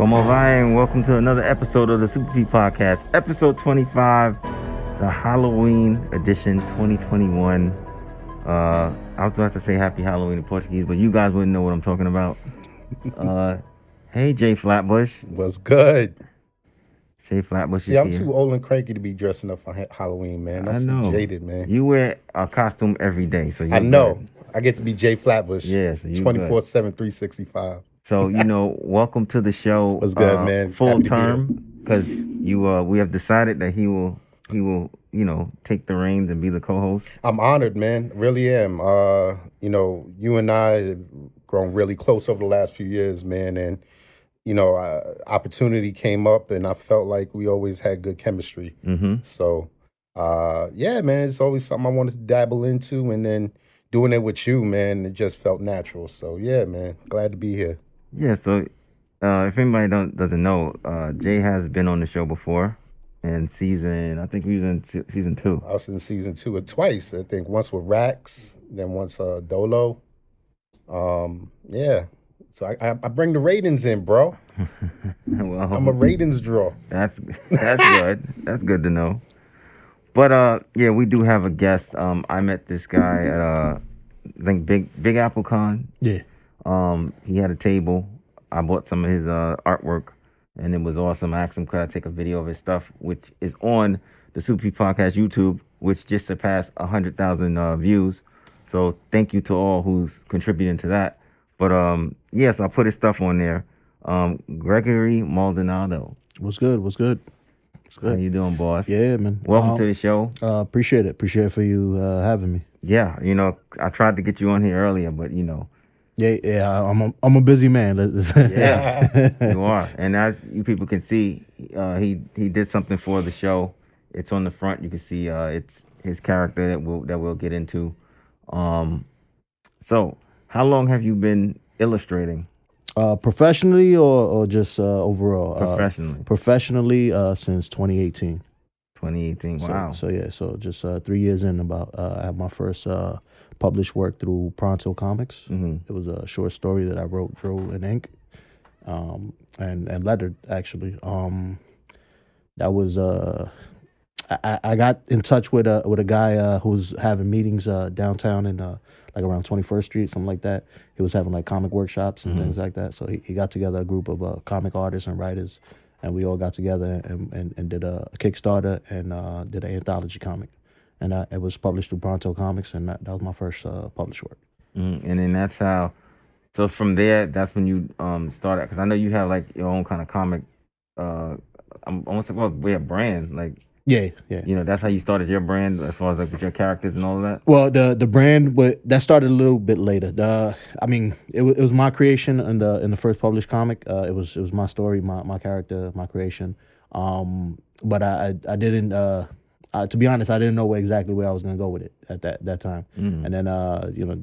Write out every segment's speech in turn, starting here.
Como and welcome to another episode of the Super P Podcast, episode 25, the Halloween edition 2021. Uh, I was about to say Happy Halloween in Portuguese, but you guys wouldn't know what I'm talking about. uh, hey, Jay Flatbush. What's good? Jay Flatbush See, is I'm here. too old and cranky to be dressing up for ha- Halloween, man. I'm I too know. jaded, man. You wear a costume every day, so I know. good. I get to be Jay Flatbush. Yeah, so 24 7, 365. So you know, welcome to the show. What's good, uh, man? Full Happy term, because you uh, we have decided that he will he will you know take the reins and be the co-host. I'm honored, man. Really am. Uh, you know, you and I have grown really close over the last few years, man. And, you know, uh, opportunity came up and I felt like we always had good chemistry. Mm-hmm. So, uh, yeah, man, it's always something I wanted to dabble into. And then doing it with you, man, it just felt natural. So, yeah, man, glad to be here. Yeah. So uh, if anybody don't doesn't know, uh, Jay has been on the show before, and season I think we was in se- season two. I was in season two or twice. I think once with Rax, then once uh, Dolo. Um, yeah. So I, I, I bring the ratings in, bro. well, I'm a ratings draw. That's that's good. That's good to know. But uh, yeah, we do have a guest. Um, I met this guy at uh, I think Big Big Apple Con. Yeah. Um, he had a table. I bought some of his uh, artwork, and it was awesome. I asked him could I take a video of his stuff, which is on the Super P Podcast YouTube, which just surpassed hundred thousand uh, views. So thank you to all who's contributing to that. But um, yes, I put his stuff on there. Um, Gregory Maldonado, What's good? What's good? What's how you doing, boss? Yeah, man. Welcome Um, to the show. Uh, appreciate it. Appreciate it for you uh, having me. Yeah, you know, I tried to get you on here earlier, but you know, Yeah, yeah. I'm a, I'm a busy man. Yeah, you are. And as you people can see, uh, he he did something for the show. It's on the front. You can see uh, it's his character that we'll that we'll get into. Um, so how long have you been illustrating uh, professionally or or just uh, overall? Uh, professionally? professionally uh, since 2018. 2018. So, Wow. So yeah. So just uh, three years in. About uh, I had my first uh, published work through Pronto Comics. hmm It was a short story that I wrote, drew in ink, um, and and lettered actually. Um, that was uh, I, I- got in touch with a with a guy uh, who's having meetings uh, downtown in uh, like around Twenty First Street, something like that. He was having like comic workshops and Mhm. things like that. So he, he got together a group of uh, comic artists and writers, and we all got together and and, and did a, Kickstarter and uh, did an anthology comic, and uh, it was published through Pronto Comics, and that, that was my first uh, published work. mm And then that's how. So from there, that's when you um started. Because I know you have like your own kind of comic. Uh, I'm almost like well, we have brand. Like Yeah, yeah. you know, that's how you started your brand as far as like with your characters and all of that. Well, the the brand, but that started a little bit later. The, I mean, it, it was my creation in the in the first published comic. Uh, it was it was my story, my my character, my creation. Um, but I I, I didn't. Uh, uh, to be honest, I didn't know where exactly where I was gonna go with it at that that time. Mm. And then uh, you know,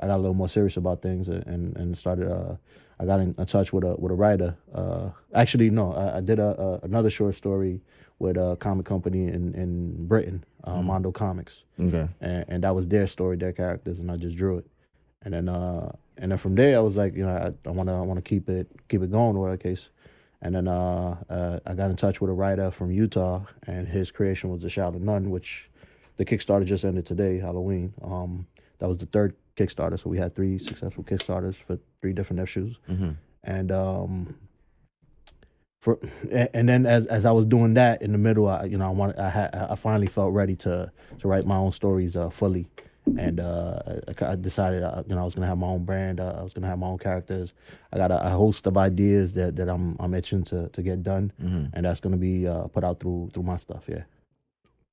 I got a little more serious about things and and started. Uh, I got in touch with a with a writer. Uh, actually, no, I, I did a, a another short story with a comic company in in Britain, uh, Mondo Comics Okay. and, and that was their story, their characters, and I just drew it. And then uh and then from there I was like, you know, I, I wanna I wanna keep it keep it going, whatever case. And then uh, uh I got in touch with a writer from Utah and his creation was the Shaolin Nun, which the Kickstarter just ended today, Halloween. Um that was the third Kickstarter, so we had three successful Kickstarters for three different issues hmm and um for and then as as I was doing that in the middle, I you know I want I had I finally felt ready to to write my own stories uh, fully, and uh, I, I decided uh, you know I was gonna have my own brand, uh, I was gonna have my own characters. I got a, a host of ideas that that I'm I'm itching to to get done, hmm and that's gonna be uh, put out through through my stuff, yeah.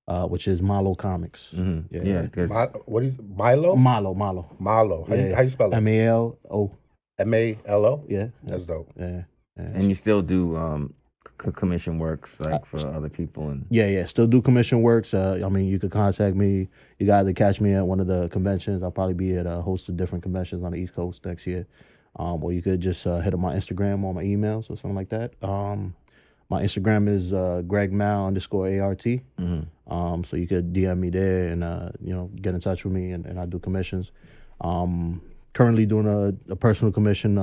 Uh, which is Malo Comics. hmm Yeah. Yeah. good. My, what is Milo? Malo, Malo. Milo. How, you, how you spell it? M A L O. M A L O. Yeah. That's dope. Yeah. yeah. and you still do um c- commission works like for other people and Yeah, yeah. Still do commission works. Uh, I mean, you could contact me. You got to catch me at one of the conventions. I'll probably be at a host of different conventions on the East Coast next year. Um, or you could just uh, hit up my Instagram or my emails or something like that. Um, my Instagram is uh, Greg Mal underscore ART. Um, so you could DM me there and uh, you know get in touch with me and, and I do commissions. Um, currently doing a, a personal commission,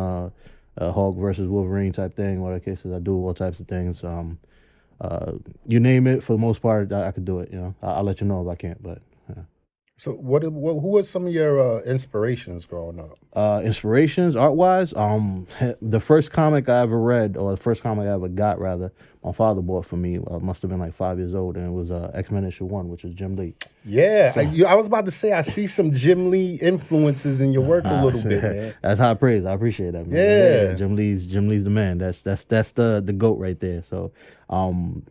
a Hulk versus Wolverine type thing. Whatever cases, I do all types of things. Um, uh, you name it, for the most part, I, I could do it. You know, I, I'll let you know if I can't. But. So what? what who are some of your uh, inspirations growing up? uh, inspirations, art wise, um, the first comic I ever read, or the first comic I ever got, rather, my father bought for me. I must have been like five years old, and it was uh, X Men issue one, which is Jim Lee. Yeah, I, you, I was about to say I see some Jim Lee influences in your work a little bit, man. That's high praise. I appreciate that. Man. Yeah. Jim Lee's Jim Lee's the man. That's that's that's the the goat right there. So, um,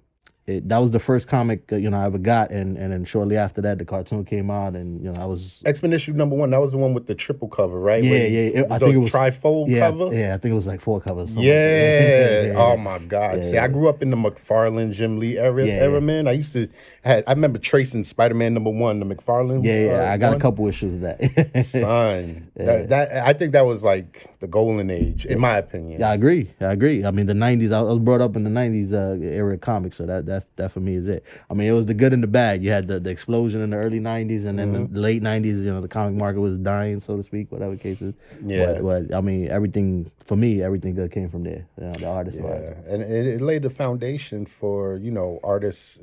it, that was the first comic uh, you know I ever got, and and then shortly after that, the cartoon came out, and you know I was X Men issue number one. That was the one with the triple cover, right? yeah Where yeah. It, I think it was trifold yeah cover. yeah. I think it was like four covers. something Yeah. that. Oh my God. Yeah, See, I grew up in the McFarlane Jim Lee era, Yeah, era yeah. man. I used to had I remember tracing Spider Man number one, the McFarlane. Yeah, yeah. uh, I got one. a couple issues of that. Son, that, that I think that was like the golden age, in my opinion. Yeah, I agree. I agree. I mean, the '90s. I was brought up in the '90s uh, era comics, so that that that for me is it. I mean, it was the good and the bad. You had the, the explosion in the early '90s, and then Mm-hmm. the late '90s. You know, the comic market was dying, so to speak, whatever cases. Yeah. But, but I mean, everything for me, everything good came from there. You know, the artist Yeah, wise. and it, it laid the foundation for you know artists,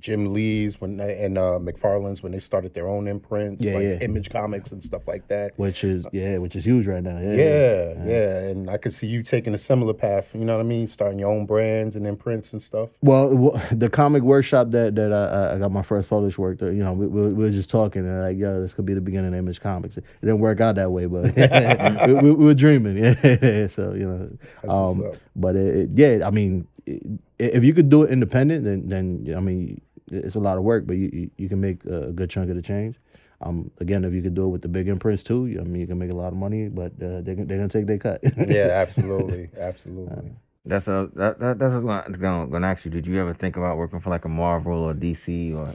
Jim Lee's when they, and uh, McFarlane's when they started their own imprints, Yeah, like yeah. Image Comics and stuff like that. Which is yeah, which is huge right now. Yeah, Yeah, yeah, and I could see you taking a similar path. You know what I mean? Starting your own brands and imprints and stuff. Well, w- the comic workshop that that I, I got my first published work, you know, we, we, we were just talking and like, yo, this could be the beginning of Image Comics. It didn't work out that way, but we, we, we were dreaming. Yeah, so you know, um, but it, it- yeah, I mean, i if you could do it independent, then then I mean, it's a lot of work, but you you, you can make a good chunk of the change. Um, again, if you could do it with the big imprints too, I mean, you can make a lot of money, but uh, they're they're gonna take their cut. Yeah, absolutely, absolutely. that's a that, that that's what I'm gonna, gonna ask you. Did you ever think about working for like a Marvel or DC or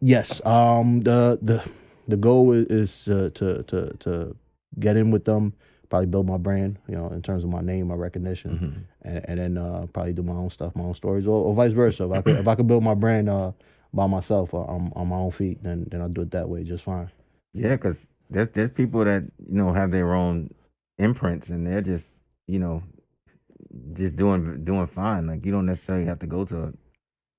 Yes. Um. The the the goal is, is uh, to to to get in with them. Probably build my brand. You know, in terms of my name, my recognition, and, and then uh, probably do my own stuff, my own stories, or, or vice versa. If I could if I could build my brand uh, by myself uh, on on my own feet, then then I'll do it that way just fine. Yeah, because there's there's people that you know have their own imprints and they're just you know just doing doing fine. Like you don't necessarily have to go to a,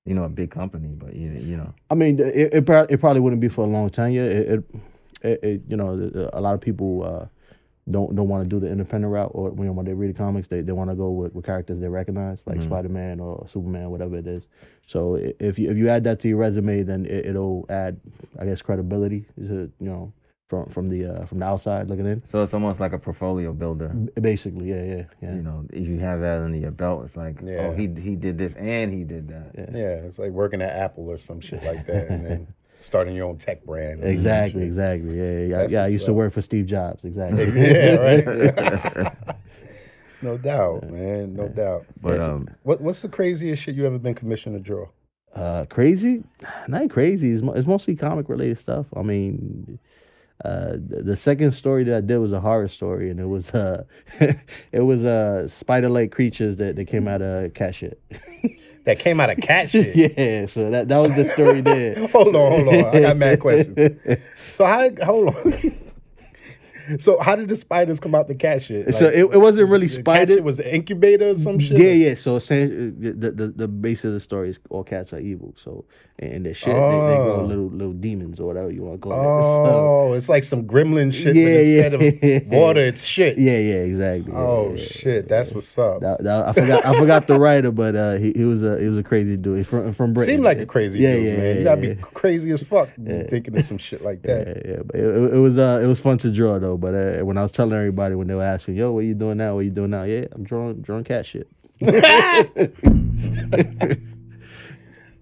you know a big company, but you you know I mean, it it, it probably wouldn't be for a long tenure. It, it, it, it you know, a lot of people uh, don't don't want to do the independent route, or you know, when they read the comics, they, they want to go with, with characters they recognize, like Spider Man or Superman, whatever it is. So if you if you add that to your resume, then it, it'll add, I guess, credibility to you know from from the uh, from the outside looking in. so it's almost like a portfolio builder. Basically, yeah, yeah, yeah. You know, if you have that under your belt, it's like, Yeah. oh, he he did this and he did that. Yeah, it's like working at Apple or some shit like that, and then starting your own tech brand. Exactly, exactly. Yeah, yeah. Yeah I what's used to work for Steve Jobs. Exactly. Yeah, right. no doubt, man. No doubt. But um, What What's the craziest shit you ever been commissioned to draw? Uh, crazy? Not crazy. It's, mo- it's mostly comic related stuff. I mean, uh, the, the second story that I did was a horror story, and it was uh, it was uh, spider like creatures that, that came out of cat shit. That came out of cat shit. yeah, so that that was the story there. Hold on, hold on. I got mad question. So how? Hold on. So how did the spiders come out the cat shit? So it, it wasn't really the cat spider. was an incubator or some shit. Yeah, yeah. So the, the the base of the story is all cats are evil. So and the shit, they, they grow Oh. little little demons or whatever you want to call it. So, Oh, it's like some gremlin shit, Yeah, but instead yeah. of water, it's shit. yeah, yeah, exactly. Yeah, Oh yeah, shit, that's what's up. That, that- I forgot. I forgot the writer, but uh, he, he was a he was a crazy dude. He's from from Britain. Seemed like a crazy Yeah, dude, yeah, man. yeah, you gotta be crazy as fuck thinking of some shit like that. Yeah, yeah, but it, it was uh it was fun to draw though. But uh, when I was telling everybody when they were asking, "Yo, what you doing now? What you doing now?" Yeah, I'm drawing drawing cat shit.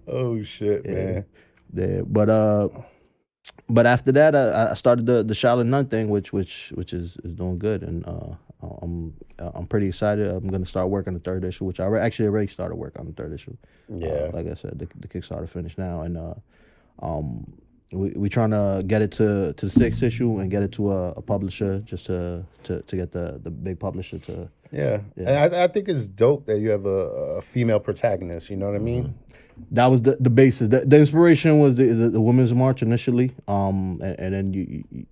Oh shit, man. Yeah, but uh, but after that, uh, I I started the the Shaolin Nun thing, which which which is is doing good, and uh, I'm uh, I'm pretty excited. I'm gonna start work on the third issue, which I re- actually already started work on the third issue. Uh, Yeah. like I said, the, the Kickstarter finished now, and uh, um, we we trying to get it to to the sixth issue and get it to a, a publisher just to, to to get the the big publisher to. Yeah, Yeah. and I, I think it's dope that you have a, a female protagonist. You know what I mean? That was the, the basis. The, the inspiration was the, the the women's march initially, um, and, and then you, you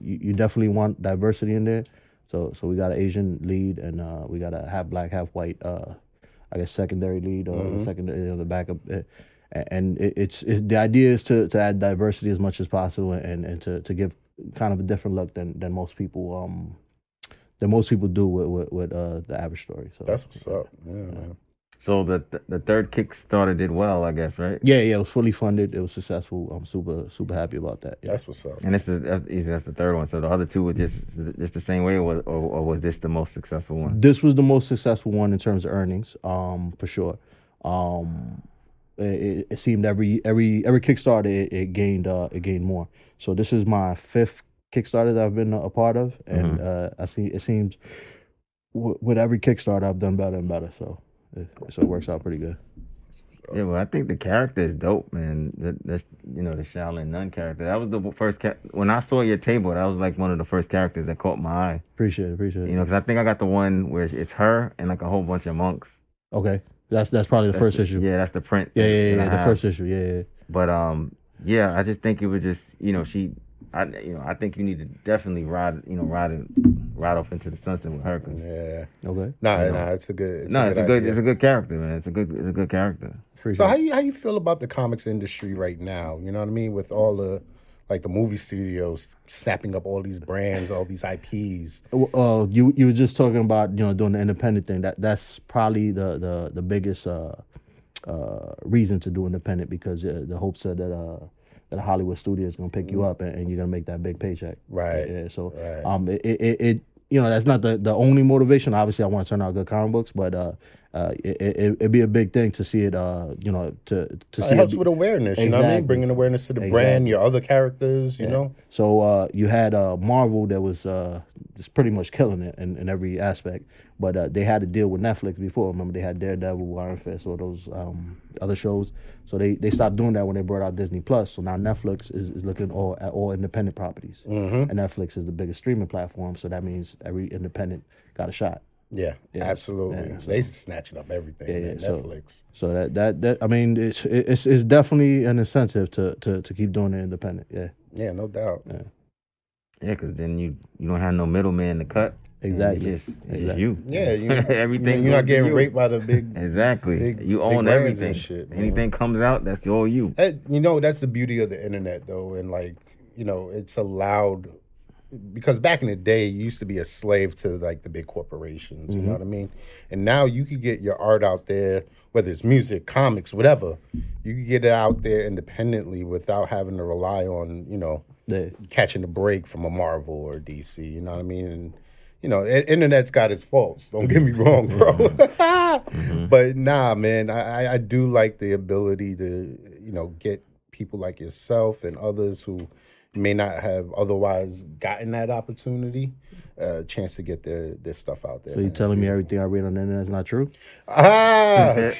you you definitely want diversity in there. So so we got an Asian lead, and uh, we got a half black, half white. Uh, I guess secondary lead or secondary on the backup. Uh, and it, it's it, the idea is to, to add diversity as much as possible, and, and to, to give kind of a different look than, than most people um than most people do with with, with uh, the average story. So That's what's up. Yeah, man. So the the third Kickstarter did well, I guess, right? Yeah, yeah, it was fully funded. It was successful. I'm super, super happy about that. Yeah. That's what's up. And it's the that's, that's the third one. So the other two were just just the same way, or was, or, or was this the most successful one? This was the most successful one in terms of earnings, um, for sure. Um, it, it seemed every every every Kickstarter it, it gained uh, it gained more. So this is my fifth Kickstarter that I've been a part of, and uh, I see it seems w- with every Kickstarter I've done better and better. So it, so it works out pretty good. Yeah, well, I think the character is dope, man. The, the you know the Shaolin Nun character. That was the first ca- when I saw your table. That was like one of the first characters that caught my eye. Appreciate it. Appreciate it. You know, because I think I got the one where it's her and like a whole bunch of monks. okay, that's that's probably the That's first the- issue. Yeah, that's the print. yeah, yeah, that yeah. The first issue. Yeah, yeah. But um, yeah, I just think it was just you know she, I you know I think you need to definitely ride you know ride it, ride off into the sunset with her. Cause, Yeah. Okay. Nah, You know. nah, it's a good. It's no, a it's a good good idea. it's a good character, man. It's a good it's a good character. Appreciate So how you how you feel about the comics industry right now? You know what I mean with all the like the movie studios snapping up all these brands, all these IPs. Uh, you you were just talking about you know doing the independent thing. That that's probably the the the biggest uh, uh, reason to do independent because uh, the hopes are that uh, that a Hollywood studio is gonna pick you up and, and you're gonna make that big paycheck. Right, Yeah. So right. um, it, it it you know that's not the the only motivation. Obviously, I want to turn out good comic books, but uh, uh, it, it it'd be a big thing to see it. Uh, you know, to to see It helps be- with awareness. You know what I mean? Bringing awareness to the Exactly. brand, your other characters. You Yeah. know. So uh, you had uh, Marvel that was uh, just pretty much killing it in, in every aspect, but uh, they had to deal with Netflix before. Remember, they had Daredevil, Iron Fist, all those um, other shows. So they, they stopped doing that when they brought out Disney Plus. So now Netflix is, is looking all at all independent properties, Mm-hmm. and Netflix is the biggest streaming platform. So that means every independent got a shot. Yeah, Yes. absolutely. Yeah, so- they snatching up everything. Yeah, man. yeah, Netflix. So that that, that I mean, it's it's it's definitely an incentive to to, to keep doing it independent. Yeah, yeah, no doubt. Yeah, because then you you don't have no middleman to cut. Exactly. It's just, it's just you. Yeah, you, everything. You're not getting you. raped by the big. Exactly. big- you own brands everything. and shit. Anything comes out, that's all you. That- you know, that's the beauty of the internet, though, and like, you know, it's allowed because back in the day, you used to be a slave to like the big corporations. You know mm-hmm. what I mean? And now you could get your art out there, whether it's music, comics, whatever. You could get it out there independently without having to rely on, you know, yeah. catching a break from a Marvel or DC. You know what I mean? And you know, internet's got its faults. Don't get me mm-hmm. wrong, bro. Mm-hmm. But nah, man, I- I do like the ability to you know get people like yourself and others who may not have otherwise gotten that opportunity a chance to get their their stuff out there. So you telling me everything I read on the internet is not true? Ah,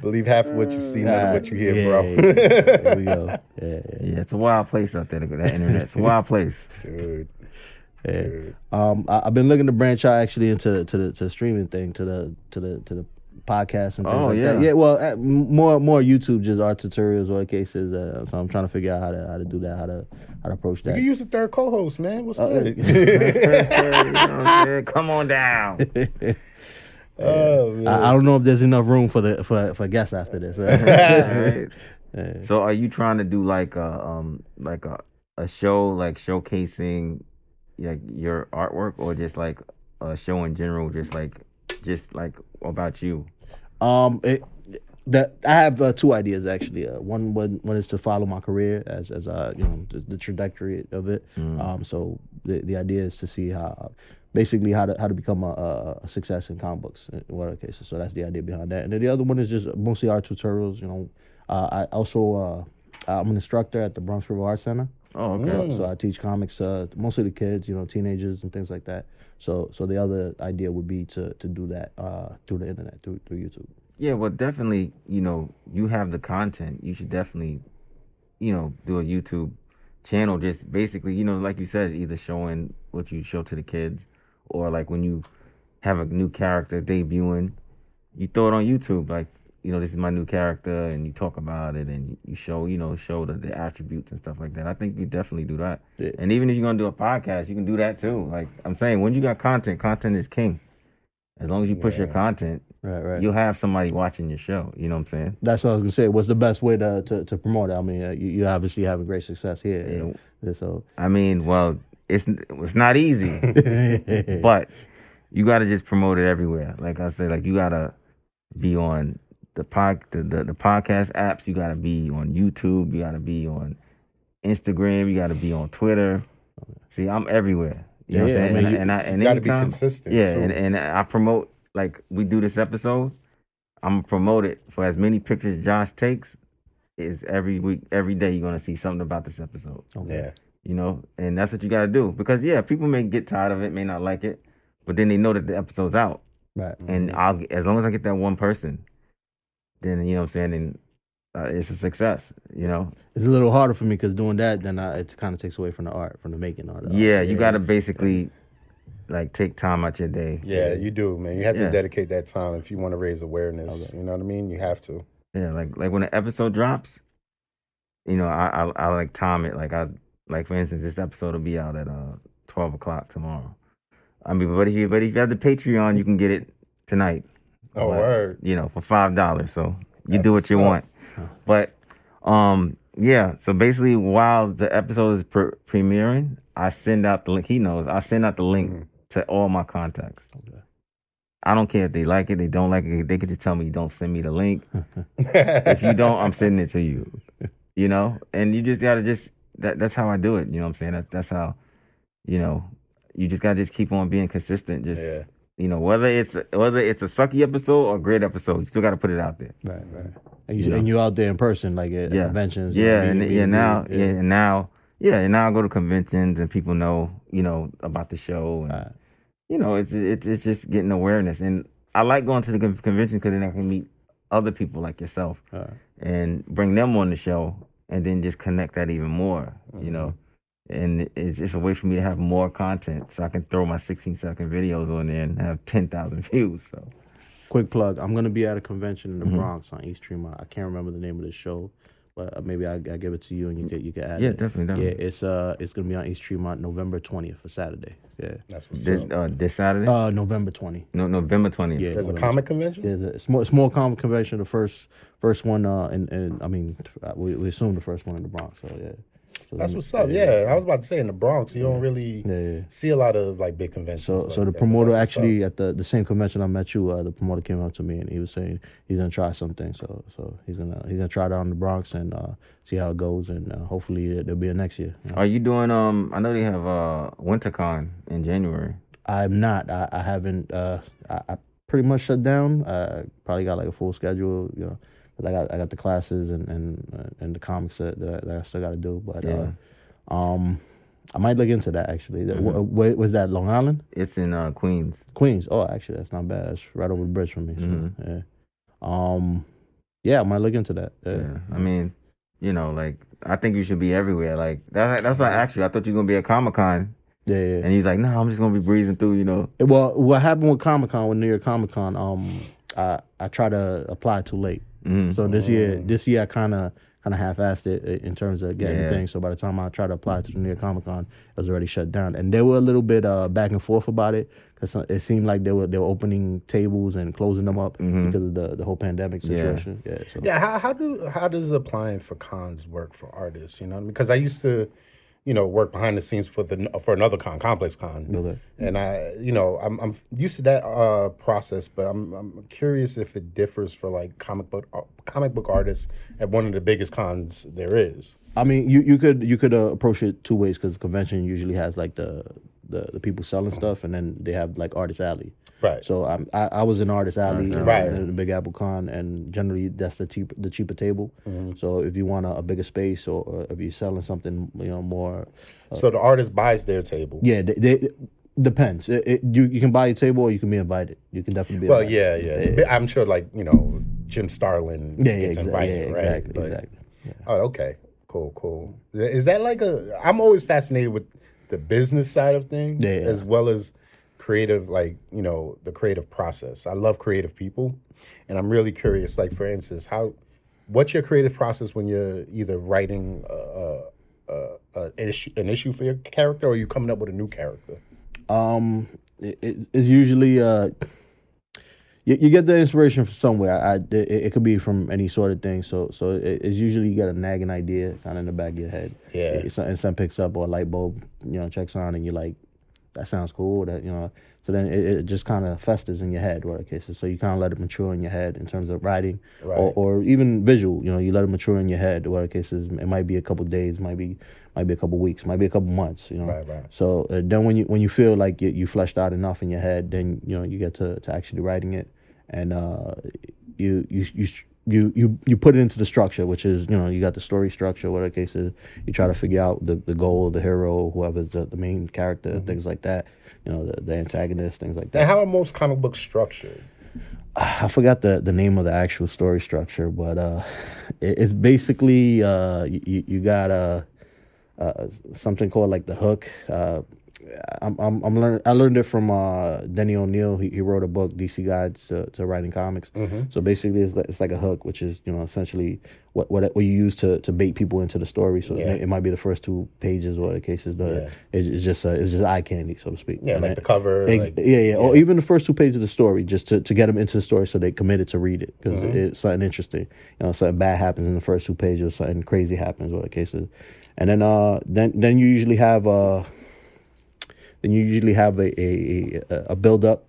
believe half of what you see, none of what you hear, Yeah, bro. There we go. Yeah, yeah. Yeah, it's a wild place out there. That internet, it's a wild place. Dude, Yeah. dude. Um, I, I've been looking to branch out actually into to the to the streaming thing, to the to the to the podcast and things Oh, like yeah. that. Yeah, well, uh, more more YouTube, just art tutorials or cases. Uh, so I'm trying to figure out how to how to do that, how to how to approach You that. can use the third co-host, man. What's Uh, good? you know what I'm saying? Come on down. oh man. I, I don't know if there's enough room for the for for guests after this. Alright. So are you trying to do like a um like a a show like showcasing like your artwork or just like a show in general just like just like about you? Um, it, that I have uh, two ideas actually. Uh, one, one one is to follow my career as as uh you know the, the trajectory of it. Um, so the the idea is to see how basically how to how to become a, a, a success in comic books in whatever cases. So that's the idea behind that. And then the other one is just mostly art tutorials. You know, uh, I also uh, I'm an instructor at the Bronx River Art Center. Oh, okay. So, so I teach comics, uh, mostly to kids, you know, teenagers and things like that. So, so the other idea would be to to do that uh, through the internet, through through YouTube. Yeah, well, definitely, you know, you have the content. You should definitely, you know, do a YouTube channel. Just basically, you know, like you said, either showing what you show to the kids, or like when you have a new character debuting, you throw it on YouTube. Like, you know, this is my new character, and you talk about it, and you show, you know, show the, the attributes and stuff like that. I think you definitely do that. Yeah. And even if you're gonna do a podcast, you can do that too. Like I'm saying, when you got content, content is king. As long as you push your content, Right, right. you'll have somebody watching your show. You know what I'm saying? That's what I was gonna say. What's the best way to to, to promote it? I mean, uh, you, you obviously having great success here. Yeah. So, I mean, well, it's it's not easy, but you got to just promote it everywhere. Like I said, like you got to be on the pod the, the, the podcast apps. You got to be on YouTube. You got to be on Instagram. You got to be on Twitter. See, I'm everywhere. You know what Yeah, I'm saying? I mean, and, you- I- and I and You got to be consistent. Yeah, too. and, and I promote like we do this episode. I'm gonna promote it for as many pictures Josh takes. Is every week, every day you're gonna see something about this episode. yeah. You know, and that's what you gotta do because yeah, people may get tired of it, may not like it, but then they know that the episode's out, right. and mm-hmm. I'll as long as I get that one person, then you know what I'm saying, then uh, it's a success. You know, It's a little harder for me because doing that, then I, it kind of takes away from the art, from the making art. of the yeah, art. you gotta basically like take time out your day. Yeah, you do, man. You have Yeah. to dedicate that time if you want to raise awareness. Okay. You know what I mean? You have to. Yeah, like like when an episode drops, you know, I I, I like time it. Like I like for instance, this episode will be out at uh twelve o'clock tomorrow. I mean, but if you but if you have the Patreon, you can get it tonight. Oh, But, word. You know, for five dollars. So you That's do what you up. want. But um, yeah. So basically, while the episode is pre- premiering, I send out the link. He knows. I send out the link Mhm. to all my contacts. Okay. I don't care if they like it, they don't like it. They could just tell me, "Don't send me the link." if you don't, I'm sending it to you. You know, and you just gotta just that. That's how I do it. You know what I'm saying? That's that's how, you know, you just gotta just keep on being consistent. Just Yeah. You know, whether it's whether it's a sucky episode or a great episode, you still gotta put it out there. Right, right. And you, You know? and you out there in person, like at Yeah. conventions. you know, Yeah, meeting- and yeah meeting now people, yeah. and now yeah, and now I go to conventions and people know you know about the show and Right. you know it's it's it's just getting awareness and I like going to the con- conventions because then I can meet other people like yourself. Right. and bring them on the show and then just connect that even more, Mm-hmm. you know. And it's, it's a way for me to have more content so I can throw my 16 second videos on there and have 10,000 views. So, Quick plug. I'm gonna be at a convention in the Mhm. Bronx on East Tremont. I can't remember the name of the show, but uh, maybe I, I give it to you and you can you can add yeah, it. definitely. Yeah, it's uh it's gonna be on East Tremont November 20th for Saturday. Yeah. That's what's This, up. uh, this Saturday? Uh November 20th. no, November 20th. Yeah. There's a November comic convention? There's a small small comic convention, the first first one uh and, and I mean uh, we, we assume the first one in the Bronx. So yeah. So That's what's up. Yeah, I was about to say in the Bronx, you don't really Yeah, yeah. see a lot of like big conventions. So, like so the that, promoter that's what's up. actually at the, the same convention I met you, uh, the promoter came up to me and he was saying he's gonna try something. So, so he's gonna he's gonna try it out in the Bronx and uh, see how it goes, and uh, hopefully there'll be a next year. you know. Are you doing, um, I know they have uh, WinterCon in January. I'm not. I, I haven't. Uh, I, I pretty much shut down. Uh, probably got like a full schedule. You know, 'cause I got I got the classes and and uh, and the comics that, that, I, that I still got to do. But Yeah. uh, um, I might look into that actually. Wh- was that Long Island? It's in uh, Queens. Queens. Oh, actually, that's not bad. That's right over the bridge from me. So, Mhm. yeah. Um, yeah, I might look into that. Yeah. Yeah. I mean, you know, like, I think you should be everywhere. Like, that's, that's why I asked you. I thought you were going to be at Comic Con. yeah, yeah. And he's like, no, I'm just going to be breezing through, you know. Well, what happened with Comic Con, with New York Comic Con, um, I I tried to apply too late. Mhm. So this year, this year I kind of kind of half-assed it in terms of getting Yeah. things. So by the time I tried to apply to the New York Comic Con, it was already shut down, and they were a little bit uh, back and forth about it because it seemed like they were they were opening tables and closing them up Mhm. because of the the whole pandemic Yeah. situation. Yeah. so Yeah, how how do how does applying for cons work for artists? You know, because I used to, you know, work behind the scenes for the for another con, Complex Con, Okay. and I, you know, I'm I'm used to that uh, process, but I'm I'm curious if it differs for like comic book uh, comic book artists at one of the biggest cons there is. I mean, you, you could you could uh, approach it two ways because convention usually has like the the, the people selling stuff, and then they have like Artist Alley. Right. So I'm, I I was in Artist Alley, uh, Right. in the Big Apple Con, and generally that's the cheap the cheaper table. Mm-hmm. So if you want a, a bigger space, or, or if you're selling something, you know, more so the artist buys their table. yeah, they, they depends. It, it, you you can buy a table, or you can be invited. You can definitely be. Well, invited. yeah, yeah. I'm sure, like you know, Jim Starlin yeah, yeah, gets exa- invited, yeah, right? exactly, But- exactly. Oh, okay, cool, cool. Is that like a? I'm always fascinated with the business side of things, Yeah, yeah. as well as creative, like you know, the creative process. I love creative people, and I'm really curious. Like for instance, how, what's your creative process when you're either writing a, a, a, a an issue, an issue for your character, or you coming up with a new character? Um, it, it- it's usually uh, you, you get the inspiration from somewhere. I, it, it could be from any sort of thing. So so it, it's usually you got a nagging idea kind of in the back of your head. Yeah. It- something something picks up or a light bulb you know checks on and you're like, that sounds cool. That you know. So then it, it just kind of festers in your head, whatever the case. So you kind of let it mature in your head in terms of writing, Right. or, or even visual. You know, you let it mature in your head. Whatever the case it might be a couple days, might be might be a couple weeks, might be a couple months. You know, Right, right. so uh, then when you when you feel like you, you fleshed out enough in your head, then you know you get to, to actually writing it, and uh, you you you. You, you you put it into the structure, which is you know you got the story structure. Whatever case is, you try to figure out the, the goal, of the hero, whoever's the, the main character, things like that. You know the, the antagonist, things like that. And how are most comic books structured? I forgot the, the name of the actual story structure, but uh, it, it's basically uh, you, you got uh, uh, something called like the hook. I'm I'm, I'm learn, I learned it from uh, Denny O'Neil. He, he wrote a book, DC Guides to, to Writing Comics. So basically, it's like, it's like a hook, which is you know essentially what what, what you use to, to bait people into the story. So it, Yeah. may- it might be the first two pages, or the case is the Yeah. it's, it's just uh, it's just eye candy, so to speak. Yeah, And like it- the cover. Ex- like, yeah, yeah, or even the first two pages of the story, just to, to get them into the story, so they committed to read it because Mm-hmm. it's something interesting. You know, something bad happens in the first two pages, something crazy happens, whatever the case is, and then uh, then then you usually have uh, then you usually have a a a, build up,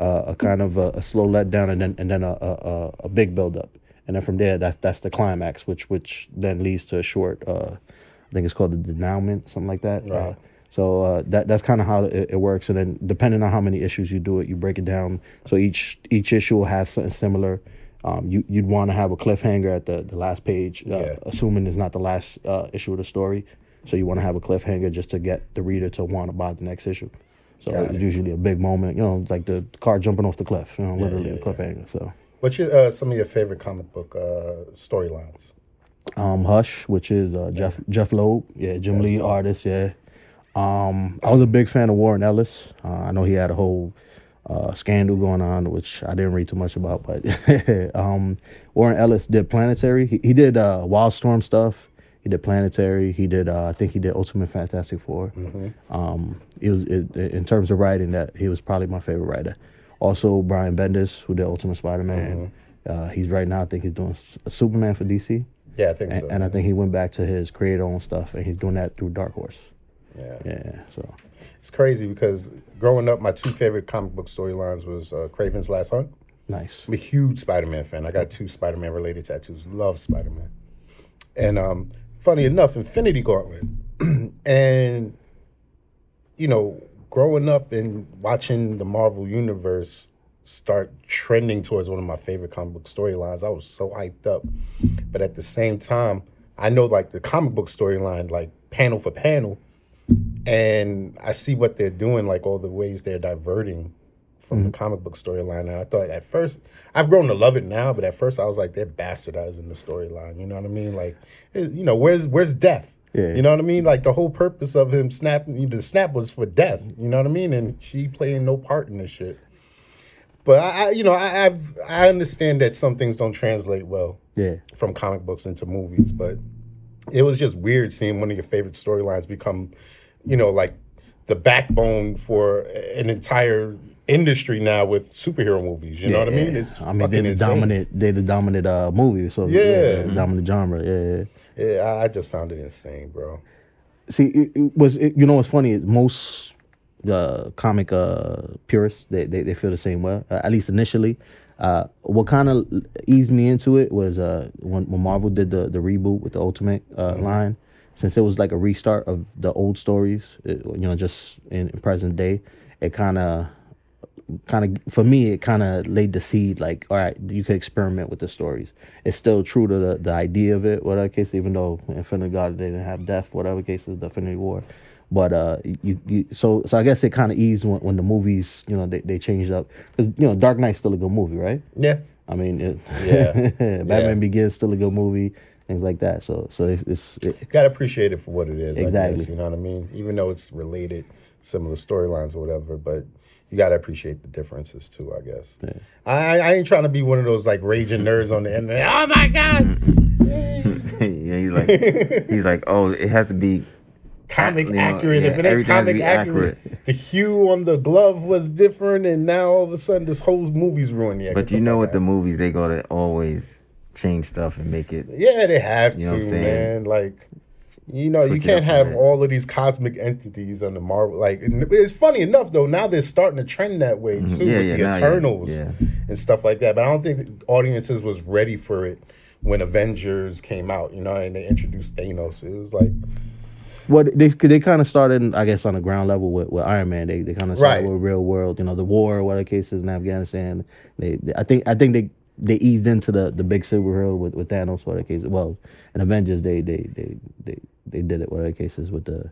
uh, a kind of a, a slow letdown, and then and then a, a a- a big build up, and then from there that's that's the climax, which which then leads to a short. Uh, I think it's called the denouement, something like that. Right. Uh, so uh, that that's kind of how it, it works, and then depending on how many issues you do it, you break it down. So each each issue will have something similar. Um, you you'd want to have a cliffhanger at the, the last page, uh, Yeah. assuming it's not the last uh, issue of the story. So you want to have a cliffhanger just to get the reader to want to buy the next issue. So Got it's it. usually a big moment, you know, like the car jumping off the cliff, you know, literally yeah, a cliffhanger. So What's your uh, some of your favorite comic book uh, storylines? um, Hush, which is uh, Jeph Jeph Loeb, yeah, Jim That's Lee dope. artist, yeah. Um, I was a big fan of Warren Ellis. Uh, I know he had a whole uh, scandal going on, which I didn't read too much about, but um, Warren Ellis did Planetary. He, he did uh, Wildstorm stuff. He did Planetary. He did, uh, I think he did Ultimate Fantastic 4 Um, it was it, in terms of writing that he was probably my favorite writer. Also, Brian Bendis, who did Ultimate Spider-Man. Uh, he's right now. I think he's doing S- Superman for DC. Yeah, I think And, so. and I think he went back to his creator-owned stuff, and he's doing that through Dark Horse. yeah. Yeah, so It's crazy because growing up, my two favorite comic book storylines was uh, Kraven's Last Hunt. nice. I'm a huge Spider-Man fan. I got two Spider-Man related tattoos. Love Spider-Man. And um, funny enough, Infinity Gauntlet. and you know, growing up and watching the Marvel universe start trending towards one of my favorite comic book storylines, I was so hyped up. But at the same time, I know like the comic book storyline, like panel for panel, and I see what they're doing, like all the ways they're diverting from the comic book storyline. And I thought at first, I've grown to love it now, but at first I was like, they're bastardizing the storyline. You know what I mean? Like, eh, you know, where's where's death? Yeah. You know what I mean? Like the whole purpose of him snapping, the snap was for death. You know what I mean? And she playing no part in this shit. But I, I you know, I, I've I understand that some things don't translate well Yeah, from comic books into movies, but it was just weird seeing one of your favorite storylines become, you know, like the backbone for an entire industry now with superhero movies. You know what I mean? It's I mean, they're the insane. dominant, they're the dominant uh, movie. So Yeah. the dominant genre. Yeah, yeah. Yeah, I, I just found it insane, bro. See, it, it was it, you know what's funny is most uh, comic uh, purists they, they they feel the same way. Uh, at least initially, uh, what kind of eased me into it was uh, when when Marvel did the the reboot with the Ultimate uh, line. since it was like a restart of the old stories, it, you know, just in, in present day, it kind of kind of for me it kind of laid the seed like all right you could experiment with the stories it's still true to the, the idea of it whatever case even though infinite god they didn't have death whatever case is the infinity war but uh you, you so so i guess it kind of eased when, when the movies you know they, they changed up because you know dark knight's still a good movie right Yeah. i mean it, Yeah. batman Yeah. begins still a good movie things like that so so it's, it's it, Gotta appreciate it for what it is. I Exactly. guess, you know what I mean? Even though it's related, similar storylines or whatever, but you gotta appreciate the differences too, I guess. I, I ain't trying to be one of those like raging nerds on the internet. Oh my god! yeah, he's like, he's like, oh, it has to be comic You know, accurate. yeah, if it ain't everything has to comic accurate, accurate. the hue on the glove was different, and now all of a sudden this whole movie's ruined. Yeah, But you know, what the movies, they go to always change stuff and make it. Yeah, they have You know to, what I'm saying? man. Like, you know, you Switch it can't have bit. all of these cosmic entities on the Marvel. Like, it's funny enough though. Now they're starting to trend that way too Mm-hmm. Yeah, with yeah, the Eternals yeah. and stuff like that. But I don't think audiences was ready for it when Avengers came out. You know, and they introduced Thanos. It was like, Well, they they kind of started, I guess, on the ground level with, with Iron Man. They they kind of started Right. with real world, you know, the war, whatever cases in Afghanistan. They, they- I think, I think they they eased into the the big superhero with with Thanos, whatever case. Well, in Avengers, they they they they they did it, whatever cases with the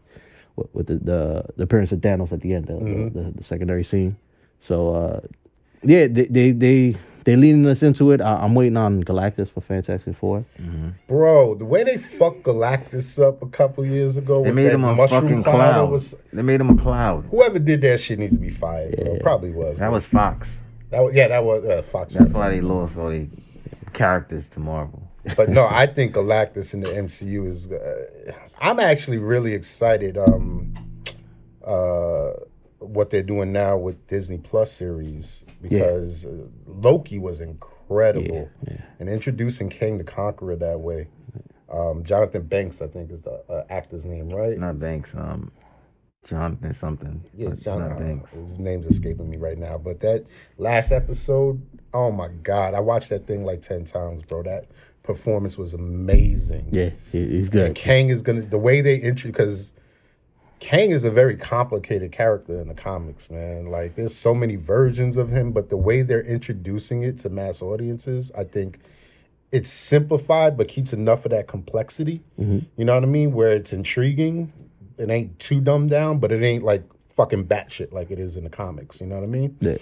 with, with the, the the appearance of Thanos at the end, the, the, the, secondary scene. So uh, yeah, they they they they leading us into it. I, I'm waiting on Galactus for Fantastic Four. bro, the way they fucked Galactus up a couple years ago. They with made that him a mushroom fucking cloud, cloud. Was, They made him a cloud. whoever did that shit needs to be fired. Bro. Probably was. That bro. was Fox. That was yeah. That was uh, Fox. That's why they lost all the characters to Marvel. but no, I think Galactus in the MCU is. Uh, I'm actually really excited. Um, uh, what they're doing now with Disney Plus series because uh, Loki was incredible, and introducing Kang the Conqueror that way. Um, Jonathan Banks, I think, is the uh, actor's name, right? Not Banks. Um, Jonathan something. Yeah, but it's John. not uh, his name's escaping me right now. But that last episode, oh my god, I watched that thing like ten times, bro. That performance was amazing. Yeah, he, he's And good. Kang is gonna the way they introduce because Kang is a very complicated character in the comics, man. Like there's so many versions of him, but the way they're introducing it to mass audiences, I think it's simplified but keeps enough of that complexity. You know what I mean? Where it's intriguing. It ain't too dumbed down, but it ain't like fucking batshit like it is in the comics. You know what I mean? Yeah.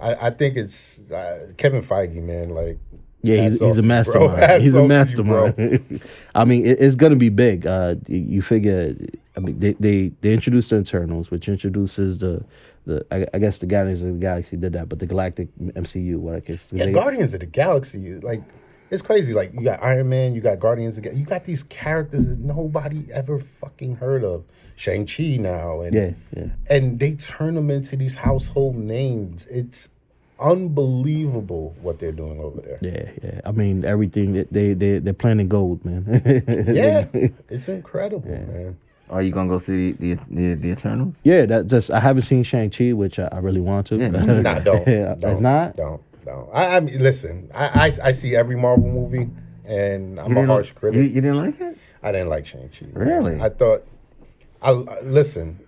I, I think it's uh, Kevin Feige, man. Like Yeah, he's, he's a to you, mastermind. He's a you, mastermind. I mean, it, it's gonna be big. Uh, you- you figure. I mean, they they they introduced the Eternals, which introduces the the I, I guess the Guardians of the Galaxy did that, but the Galactic MCU, what I guess. Yeah, they- Guardians of the Galaxy, like it's crazy. Like you got Iron Man, you got Guardians again. you got these characters that nobody ever fucking heard of. Shang Chi now, and Yeah, yeah. and they turn them into these household names. It's unbelievable what they're doing over there. Yeah, yeah. I mean, everything that they they they're planning gold, man. Yeah, it's incredible, man. Are you gonna go see the the, the, the Eternals? yeah. That just I haven't seen Shang Chi, which I, I really want to. Yeah, me Nah, don't. Don't it's not? Don't. Don't. I, I mean, listen. I, I I see every Marvel movie, and I'm a didn't- harsh critic. You, you didn't like it? I didn't like Shang Chi. Really? I thought. I I- listen.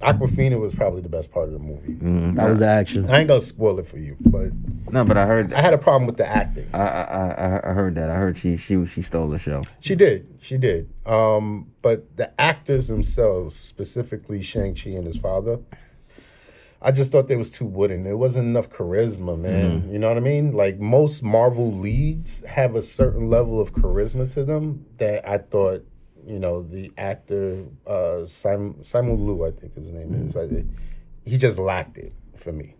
Awkwafina was probably the best part of the movie. That was the action. I ain't gonna spoil it for you, but No, but I heard. I had a problem with the acting. I, I I I heard that. I heard she she she stole the show. She did, she did. Um, but the actors themselves, specifically Shang Chi and his father, I just thought they was too wooden. There wasn't enough charisma, man. Mm-hmm. You know what I mean? Like most Marvel leads have a certain level of charisma to them that I thought, you know, the actor uh, Simon Simon Liu, I think his name is, mm-hmm. I, he just lacked it for me.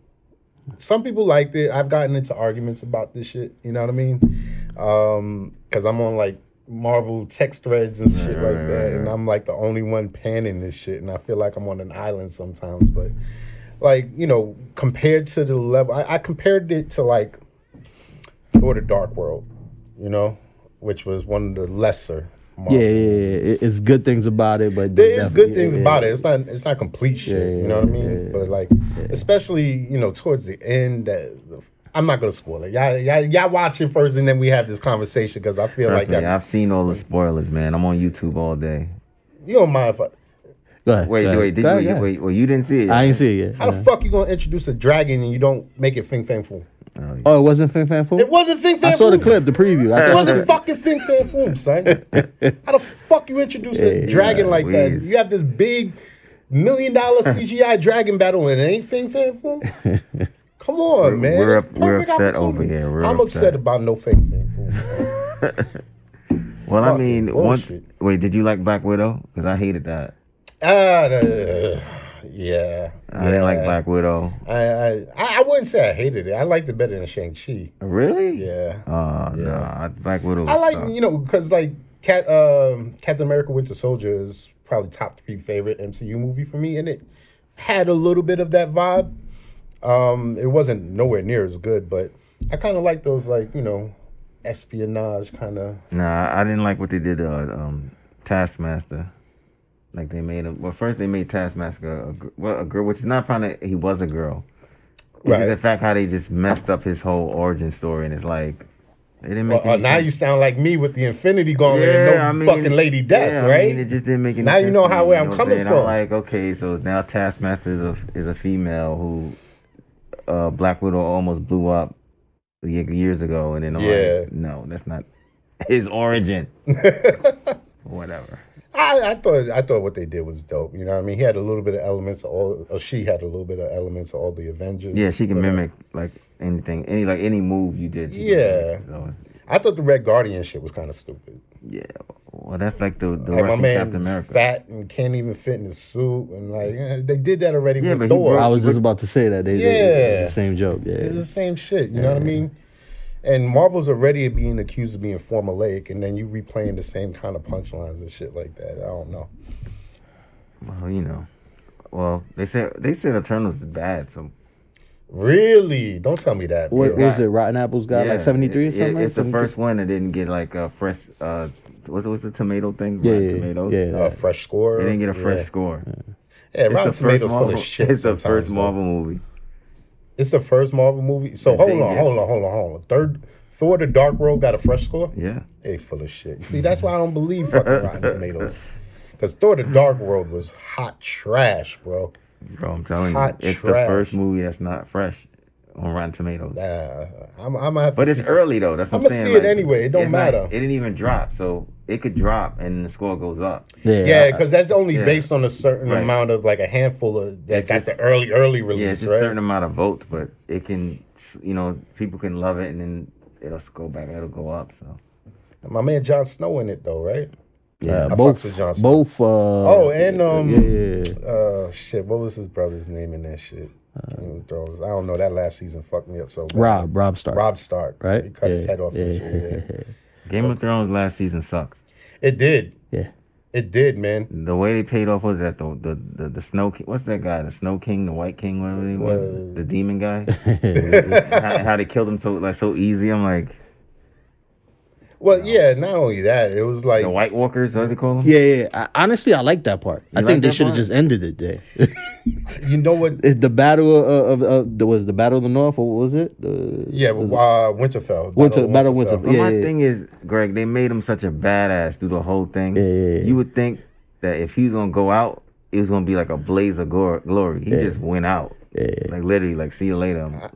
Some people liked it. I've gotten into arguments about this shit. You know what I mean? Um, because I'm on like Marvel text threads and shit like that, and I'm like the only one panning this shit, and I feel like I'm on an island sometimes. But like you know, compared to the level, I, I compared it to like Thor: The Dark World, you know, which was one of the lesser. Marvel Yeah, yeah, yeah. movies. It's good things about it, but There is good things yeah, about yeah. it. It's not it's not complete shit. Yeah, you know what I mean? yeah, but like, especially you know towards the end, that the I'm not gonna spoil it. Y'all, y'all, y'all watch it first, and then we have this conversation because I feel Trust like me, I've seen all the spoilers, man. I'm on YouTube all day. you don't mind if I. Go ahead. Wait, go ahead. wait, did Go you, ahead, wait, ahead. wait, well, you didn't see it. I ain't see it yet. How the fuck you gonna introduce a dragon and you don't make it Fing Fang Foom? Oh, oh, it wasn't Fing Fang Foom? It wasn't Fing Fang I saw the Foom. clip, the preview. I It thought- wasn't fucking Fing Fang Foom, son. How the fuck you introduce a dragon like that? please. You have this big million dollar CGI dragon battle and it ain't Fing Fang Foom? Come on, man. we're It's up- we're perfect upset over opportunity. here. We're I'm upset. upset about no Fing Fang Foom, son. Well, I fucking mean, once. bullshit. Wait, did you like Black Widow? Because I hated that. Uh, yeah. I didn't like. Black Widow. I, I I wouldn't say I hated it. I liked it better than Shang Chi. Really? Yeah. Oh no, I- Black Widow. I like tough. you know because like Cat um, Captain America: Winter Soldier is probably top three favorite MCU movie for me, and it had a little bit of that vibe. Um, it wasn't nowhere near as good, but I kind of like those like you know espionage kind of. Nah, I didn't like what they did uh, um, Taskmaster. Like they made him. Well, first they made Taskmaster a, well, a girl, which is not probably he was a girl. It's Right. the fact how they just messed up his whole origin story, and it's like they didn't make. Well, uh, now sense. you sound like me with the Infinity Gauntlet Yeah, and no I mean, fucking Lady Death, yeah, I right? mean, it just didn't make any Now you know how- me, where I'm coming from. I'm like, okay, so now Taskmaster is a is a female who uh, Black Widow almost blew up years ago, and then I'm Yeah. like, no, that's not his origin. Whatever. I, I thought I thought what they did was dope. You know, what I mean, he had a little bit of elements of all, or she had a little bit of elements of all the Avengers. Yeah, she can But, uh, mimic like anything, any like any move you did. she Yeah. mimic, so, I thought the Red Guardian shit was kind of stupid. yeah. Well, that's like the the Like my Russian man, Captain America. fat and can't even fit in his suit, and like eh, they did that already Yeah, with but Thor. broke- I was just about to say that. They, they, Yeah. it's the same joke. Yeah. It's the same shit. You know what I mean? And Marvel's already being accused of being formulaic, and then you replaying the same kind of punchlines and shit like that. I don't know. Well, you know. Well, they said they said Eternals is bad, so Really? Don't tell me that. What was it? Rotten Apples got like Yeah, 73 or something? it- it's the first one that didn't get like a fresh. Uh, what's what's the tomato thing? Yeah, yeah, Tomatoes. yeah. Uh, fresh score. They didn't get a fresh yeah. score. Yeah, It's Rotten the first Tomatoes full of shit. It's the sometimes, first though. Marvel movie. It's the first Marvel movie. So hold they on, did. hold on, hold on, hold on. Third Thor: The Dark World got a fresh score. Yeah. They full of shit. See, that's why I don't believe fucking Rotten Tomatoes. Because Thor: The Dark World was hot trash, bro. Bro, I'm telling you, it's trash. the first movie that's not fresh on Rotten Tomatoes. Nah, I'm, I'm gonna have to. But it's see- early though. That's what I'm I'ma saying. see it anyway. It don't it's not- matter. it didn't even drop, so it could drop and the score goes up. Yeah. Yeah, because that's only Yeah. based on a certain Right. amount of like a handful of that It's got just- the early early release, Yeah, it's just right? a certain amount of votes, but it can, you know, people can love it and then it'll go back. It'll go up. So My man Jon Snow in it though, right? Yeah, I both, fucks with Jon Snow. both. Uh, Oh, and um, yeah, yeah, yeah. uh, shit, what was his brother's name in that shit? Game of Thrones. I don't know. That last season fucked me up so bad. Rob, Robb Stark. Robb Stark. right? He cut his head off. Yeah, and shit, yeah. Game of Thrones last season sucked. It did. yeah. It did, man. The way they paid off was that the the the, the Snow King. What's that guy? The Snow King, the White King, whatever he was, Uh, the demon guy. how, how they killed him so like so easy. I'm like Well, yeah. Not only that, it was like the White Walkers. What do they call them? Yeah, yeah. I, honestly, I like that part. I like think they should have just ended it there. you know what? It's the battle of, of, of the was the battle of the North, or what was it? The, Yeah, but uh, Winterfell. Winter- Battle of Winterfell. But Yeah, my yeah. thing is, Greg, they made him such a badass through the whole thing. Yeah, yeah, yeah. You would think that if he was gonna go out, it was gonna be like a blaze of gor- glory. He just went out. Like literally, like see you later.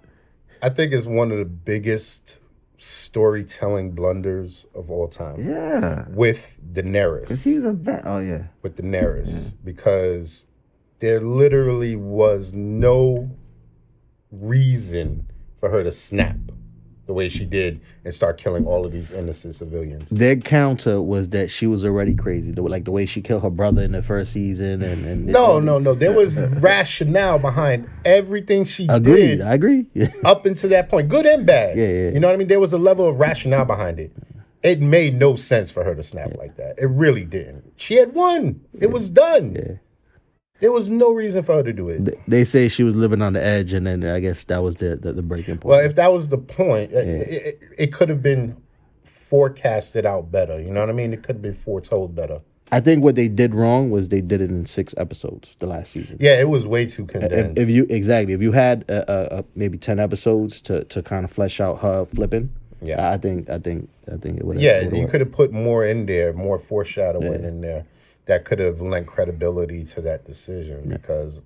I think it's one of the biggest storytelling blunders of all time. Yeah, with Daenerys. cause he was a bad. Oh yeah, with Daenerys. Because there literally was no reason for her to snap the way she did and start killing all of these innocent civilians. Their counter was that she was already crazy, the, like the way she killed her brother in the first season, and, and No, no, no. There was rationale behind everything she agreed. did I agree. up until that point, good and bad. Yeah, yeah. You know what I mean? There was a level of rationale behind it. It made no sense for her to snap like that. It really didn't. She had won. It was done. Yeah. There was no reason for her to do it. they say she was living on the edge, and then I guess that was the the, the breaking point. Well, if that was the point, it, it, it- it could have been forecasted out better. You know what I mean? It could have been foretold better. I think what they did wrong was they did it in six episodes the last season. Yeah, it was way too condensed. if you exactly if you had uh, uh, uh, maybe ten episodes to, to kind of flesh out her flipping, Yeah. I think I think I think it would. yeah, you could have put more in there, more foreshadowing Yeah. in there that could have lent credibility to that decision because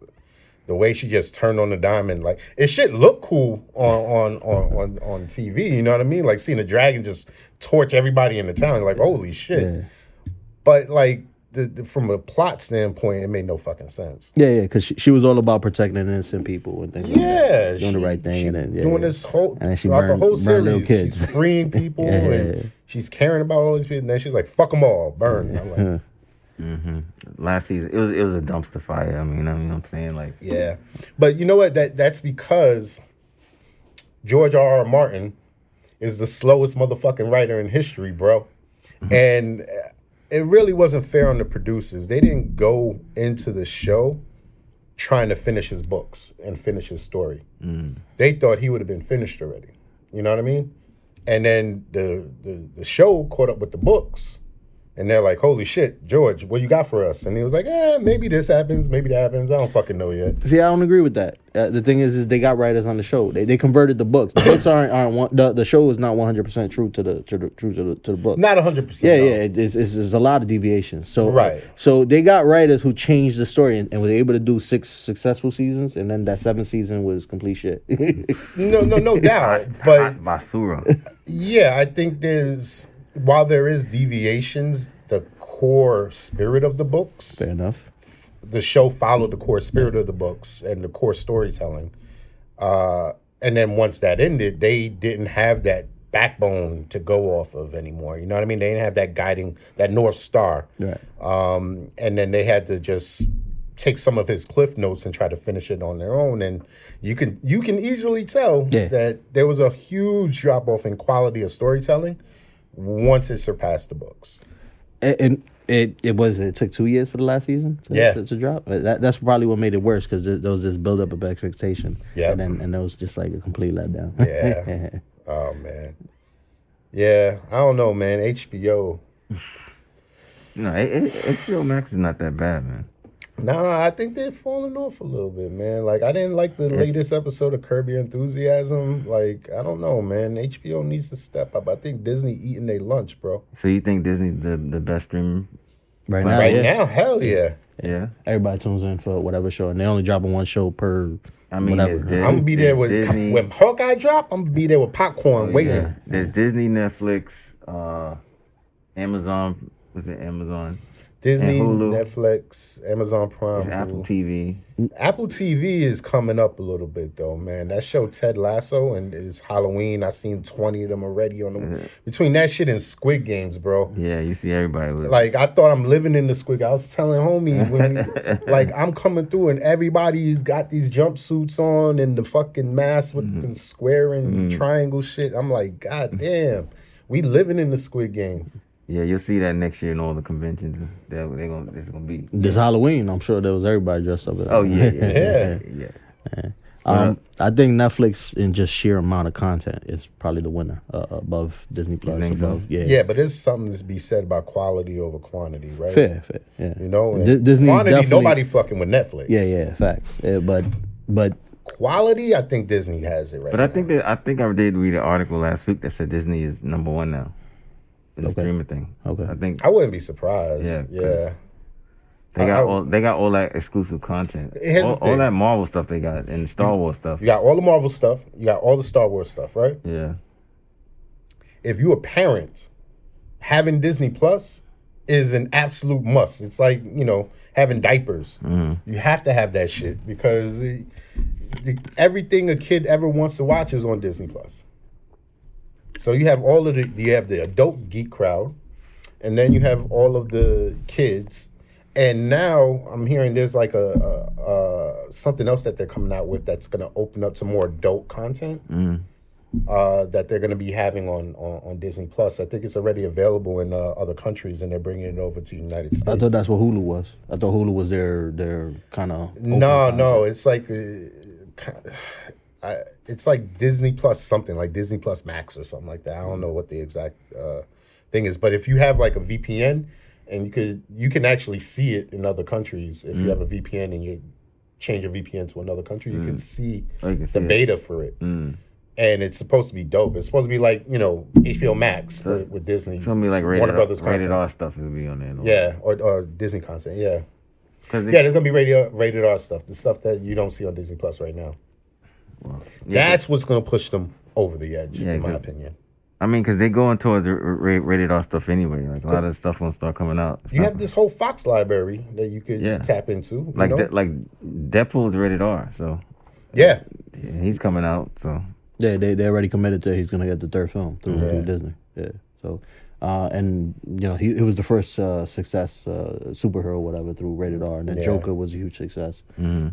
the way she just turned on the diamond, like it should look cool on on on on, on TV. You know what I mean? Like seeing a dragon just torch everybody in the town, like holy shit. Yeah. But like the, the, from a plot standpoint, it made no fucking sense. Yeah, yeah, because she, she was all about protecting innocent people and things. like that. Yeah, She's doing the right thing she and then, yeah, doing yeah. this whole And then she throughout burned- the whole series. kids. She's freeing people Yeah, yeah, and yeah. she's caring about all these people. And then she's like, "Fuck them all, burn." I'm like, Last season, it was it was a dumpster fire. I mean, I mean, I'm saying like, Yeah, but you know what? That that's because George R. R. Martin is the slowest motherfucking writer in history, bro. And uh, it really wasn't fair on the producers. They didn't go into the show trying to finish his books and finish his story. They thought he would have been finished already. You know what I mean? And then the, the the show caught up with the books. And they're like, "Holy shit, George, what you got for us?" And he was like, "Eh, maybe this happens, maybe that happens. I don't fucking know yet." See, I don't agree with that. Uh, the thing is, is they got writers on the show. They, they converted the books. The books aren't aren't one, the the show is not one hundred percent true to the to the true to the to the book. Not hundred yeah, percent. yeah, it- it's, it's, it's a lot of deviations. So Right. so they got writers who changed the story and, and was able to do six successful seasons, and then that seventh season was complete shit. No, no, no doubt. But Basura. yeah, I think there's while there is deviations, the core spirit of the books, Fair enough. the show followed the core spirit of the books and the core storytelling. Uh, and then once that ended, they didn't have that backbone to go off of anymore. You know what I mean? They didn't have that guiding, that north star. Right. Um, and then they had to just take some of his cliff notes and try to finish it on their own. And you can you can easily tell Yeah. that there was a huge drop off in quality of storytelling once it surpassed the books. And, and it it was it took two years for the last season to, Yeah. to, to drop. Uh, That, that's probably what made it worse because there, there was this build up of expectation. Yeah. and then and it was just like a complete letdown. Yeah. Oh man. Yeah, I don't know, man. HBO. No, it, it, HBO Max is not that bad, man. Nah, I think they're falling off a little bit, man. Like I didn't like the latest episode of Curb Your Enthusiasm. Like I don't know, man. HBO needs to step up. I think Disney eating their lunch, bro. So you think Disney's the the best stream? right now, right yeah. now, hell yeah. Yeah. everybody tunes in for whatever show, and they only dropping one show per. I mean, whatever. it's Dis- I'm gonna be there with Disney. when Hawkeye drop. I'm gonna be there with popcorn waiting. Yeah. There's Disney, Netflix, uh, Amazon. Was it Amazon? Disney, Netflix, Amazon Prime, Apple TV. Apple TV is coming up a little bit though, man. That show Ted Lasso and it's Halloween. I seen twenty of them already on the between that shit and Squid Games, bro. Yeah, you see everybody Like I thought I'm living in the Squid. I was telling homie when like I'm coming through and everybody's got these jumpsuits on and the fucking mask with the square and triangle shit. I'm like, God mm-hmm. damn, we living in the Squid Games. Yeah, you'll see that next year in all the conventions. That they gonna it's gonna be. This Halloween, I'm sure there was everybody dressed up. as- Oh yeah, yeah, Yeah. yeah. yeah. Um, I think Netflix, in just sheer amount of content, is probably the winner uh, above Disney Plus. think so? Yeah, Yeah, but there's something to be said about quality over quantity, right? fair, fair. Yeah, You know, and Di- Disney quantity. Nobody fucking with Netflix. yeah, yeah, facts. Yeah, but but Quality, I think Disney has it right. But I now. think that I think I did read an article last week that said Disney is number one now in the Okay. streaming thing. Okay. I think I wouldn't be surprised. Yeah, yeah. they got I- all they got all that exclusive content. Here's the All, all that Marvel stuff they got and Star Wars stuff. You got all the Marvel stuff. You got all the Star Wars stuff, right? Yeah. If you a parent, having Disney Plus is an absolute must. It's like you know having diapers. Mm-hmm. You have to have that shit because the, the, everything a kid ever wants to watch is on Disney Plus. So you have all of the you have the adult geek crowd, and then you have all of the kids. And now I'm hearing there's like a, a, a something else that they're coming out with that's going to open up to more adult content uh, that they're going to be having on, on on Disney Plus. I think it's already available in uh, other countries, and they're bringing it over to the United States. I thought that's what Hulu was. I thought Hulu was their their kind of no, no, it's like. Uh, ki- I, it's like Disney Plus something like Disney Plus Max or something like that. I don't know what the exact uh, thing is, but if you have like a VPN and you could you can actually see it in other countries if Mm. you have a VPN and you change your VPN to another country. You can see Oh, can the see it. beta for it, Mm. and it's supposed to be dope. It's supposed to be like you know HBO Max So with, with Disney. It's gonna be like rated, Warner Brothers rated content. R stuff is gonna be on there. though. Yeah, or, or Disney content. Yeah, yeah. There's gonna be rated rated R stuff, the stuff that you don't see on Disney Plus right now. Well, yeah, That's what's gonna push them over the edge, Yeah, in my good. opinion. I mean, because they're going towards the ra- rated R stuff anyway. Like a lot of stuff gonna start coming out. It's You not- have this whole Fox library that you could Yeah. tap into. You like know? De- like Deadpool's rated R, so yeah, yeah, he's coming out. So Yeah, they they already committed to he's gonna get the third film through, Yeah. through Disney. Yeah. So, uh, and you know he it was the first uh, success uh, superhero whatever through rated R, and then Yeah. Joker was a huge success.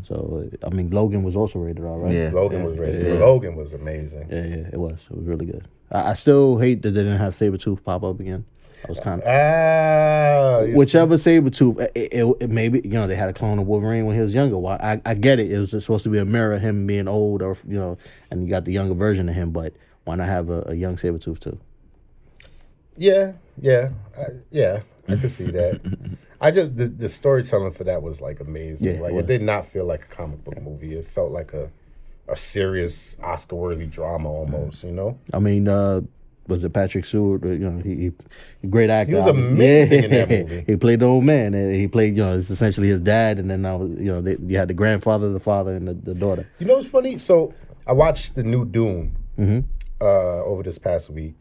So I mean Logan was also rated R, right? Yeah. Logan was rated. yeah. Logan was amazing. Yeah, yeah, it was. It was really good. I, I still hate that they didn't have Sabretooth pop up again. I was kind of Ah, you whichever Sabretooth. It, it, it maybe you know they had a clone of Wolverine when he was younger. Why I, I get it. It was supposed to be a mirror of him being old, or you know, and you got the younger version of him. But why not have a, a young Sabretooth too? Yeah, yeah, I, yeah. I could see that. I just the, the storytelling for that was like amazing. Yeah, like it, was. did not feel like a comic book movie. It felt like a a serious Oscar worthy drama almost. You know, I mean, uh, was it Patrick Stewart? You know, he, he great actor. He was amazing in that movie. he played the old man, and he played. You know, it's essentially his dad, and then now you know they, you had the grandfather, the father, and the, the daughter. you know what's funny? So I watched the new Dune Mm-hmm. uh, over this past week,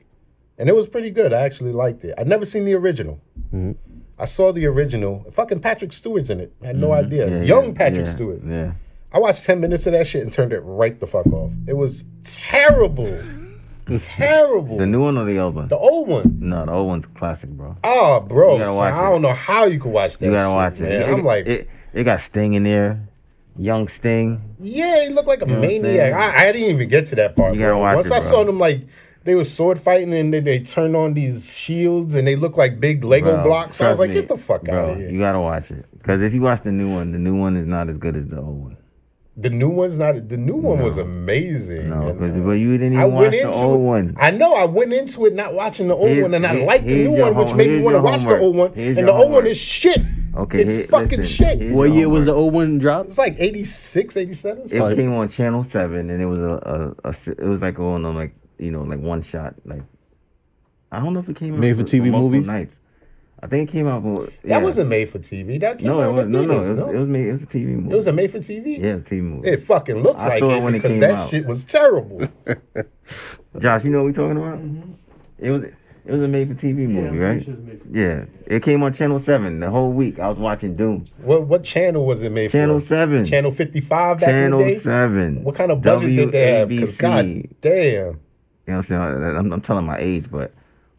and it was pretty good. I actually liked it. I'd never seen the original. Mm-hmm. I saw the original. Fucking Patrick Stewart's in it. I had no idea. Mm-hmm. yeah, Young yeah, Patrick yeah, Stewart. Yeah, I watched 10 minutes of that shit and turned it right the fuck off. It was terrible. terrible. the new one or the old one? The old one. no, the old one's classic, bro. Oh, bro. You watch I don't know how you could watch that You gotta shit, watch it. man. It- I'm like, it, it got Sting in there, young Sting. yeah, he looked like a know maniac. I, I didn't even get to that part. You gotta bro. watch Once it, I bro. saw him like, they were sword fighting and then they turned on these shields and they look like big Lego Bro, blocks. I was like, me, get the fuck bro, out of here. You gotta watch it because if you watch the new one, the new one is not as good as the old one. the new one's not, the new one was amazing. No, And, uh, but you didn't I even watch went the into old it. one. I know I went into it not watching the old Here's- one, and I here- like the new your one, which made me want to your watch the old one. Here's and your the old one is shit. Okay, it's here- fucking listen, shit. What year was the old one dropped? It's like 86, 87. It something. came on Channel Seven, and it was a, a, a s- it was like on like you know like one shot like I don't know if it came out Made for TV multiple movies? Nights. I think it came out. For, That wasn't made for TV. That came No, out it was in no, no. It was, it was made. It was a TV movie. It was a made for TV. yeah, a TV movie. It fucking looks I like saw it it when it because came that out. shit was terrible. Josh, you know what we're talking about? Mm-hmm. It was it was a made for TV movie, right? Yeah, it came on Channel Seven the whole week. I was watching Dune. what what channel was it made for? Channel? Seven. Channel 55 back in Channel the day? Seven. What kind of budget did they have? WABC. God damn. You know what I'm saying? I'm, I'm telling my age, but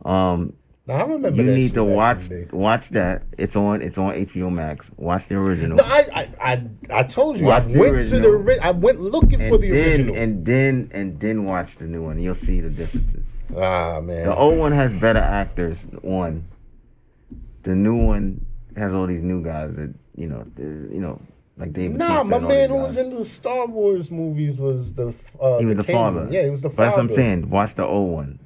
um, Now, I remember you need to watch watch that. It's on it's on HBO Max. Watch the original. No, I, I, I, I told you. Watch I went to the. ori- I went looking and for the then original. and then and then watch the new one. You'll see the differences. ah man. The old one has better actors. One. The new one has all these new guys that you know, you know, like David. Nah, my man who was in the Star Wars movies was the. Uh, He was the, king. father. Yeah, he was the father. That's what I'm saying. Watch the old one.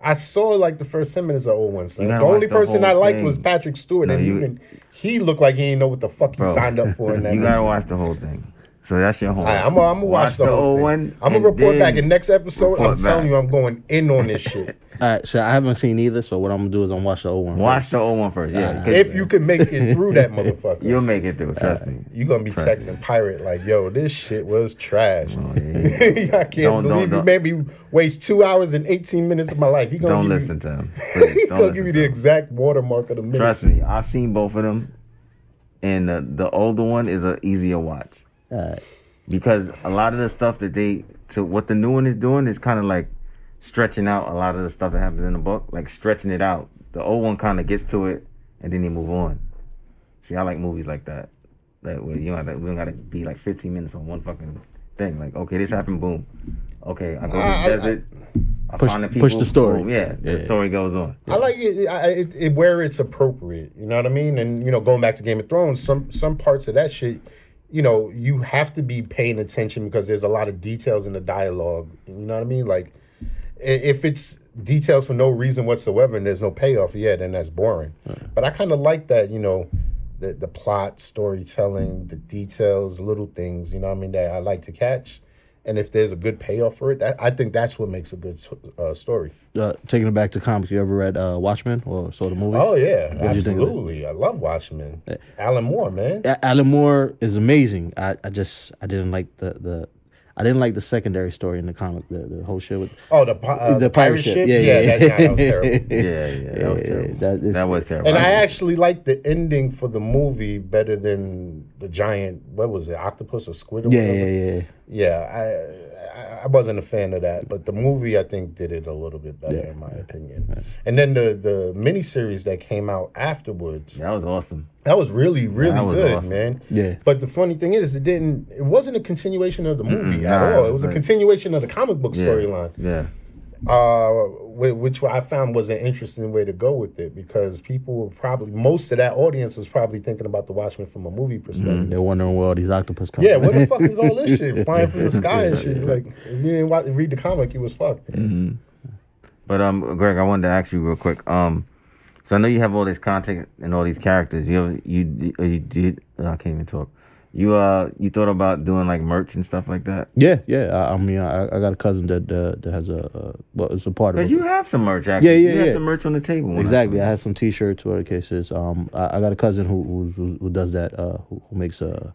I saw like the first ten minutes of old one. Son. The only the person I liked thing. was Patrick Stewart, No, and you- even he looked like he didn't know what the fuck he Bro, signed up for in that. you gotta movie. watch the whole thing. So that's your homework. All right, I'm gonna I'm watch, the, whole old thing. one. I'm gonna report back in next episode. I'm report telling back. you, I'm going in on this shit. All right, so I haven't seen either. So what I'm gonna do is I'm gonna watch the old one. Watch first. the old one first. Yeah, 'cause if you can make it through that motherfucker, you'll make it through. Trust me. You're gonna be Trust texting pirate like, "Yo, this shit was trash." Oh, yeah. I can't Don't- don't- believe you don't- made me waste two hours and 18 minutes of my life. He gonna Don't listen You, to him. Please, he gonna give you the him. exact watermark of the minute. Trust me, I've seen both of them, and the, the older one is an easier watch All right. because a lot of the stuff that they to what the new one is doing is kind of like stretching out a lot of the stuff that happens in the book, like stretching it out. The old one kind of gets to it, and then they move on. See, I like movies like that. That way, you know, that we don't gotta be like 15 minutes on one fucking thing. Like, okay, this happened, boom. Okay, I go to I- I- the desert. I, Push- find the people. push the story. boom, yeah, the Yeah. story goes on. I like it, I, it, it where it's appropriate. You know what I mean? And you know, going back to Game of Thrones, some some parts of that shit, you know, you have to be paying attention because there's a lot of details in the dialogue. You know what I mean? Like, if it's details for no reason whatsoever and there's no payoff, yet, then that's boring. But I kind of like that, you know, the the plot, storytelling, the details, little things, you know what I mean, that I like to catch. And if there's a good payoff for it, that, I think that's what makes a good uh, story. Uh, taking it back to comics, you ever read uh, Watchmen or saw the movie? Oh yeah, What'd you it? absolutely. I love Watchmen. Alan Moore, man. A- Alan Moore is amazing. I, I just I didn't like the, the I didn't like the secondary story in the comic. The, the whole shit with Oh, the uh, The the, pirate pirate ship? ship. Yeah, Yeah, yeah. That, that was terrible. Yeah, yeah, that was Yeah, terrible. that is- That was terrible. And I actually liked the ending for the movie better than the giant. What was it? Octopus or squid? Or yeah whatever? yeah yeah. Yeah, I, I wasn't a fan of that, but the movie I think did it a little bit better Yeah. in my opinion. And then the the miniseries that came out afterwards, that was awesome. that was really really was good, awesome. man. Yeah. But the funny thing is, it didn't. It wasn't a continuation of the mm, movie at nah, all. it was was a continuation of the comic book storyline Yeah, uh, which I found was an interesting way to go with it because people were probably most of that audience was probably thinking about the Watchmen from a movie perspective. They're wondering where all these octopus come Yeah, from. where the fuck is all this shit flying from the sky and shit? Like, if you didn't watch, read the comic, you was fucked. but um, Greg, I wanted to ask you real quick. Um, so I know you have all this content and all these characters. You ever, you uh, you did I can't even talk. You uh you thought about doing like merch and stuff like that Yeah, yeah. I, I mean, I, I got a cousin that uh, that has a uh, well, it's a part of because it. you have some merch actually. Yeah, yeah, You have yeah. some merch on the table. I Exactly. I you. had some T-shirts, whatever the case. Um, I, I got a cousin who who, who, does that, uh, who, who makes uh,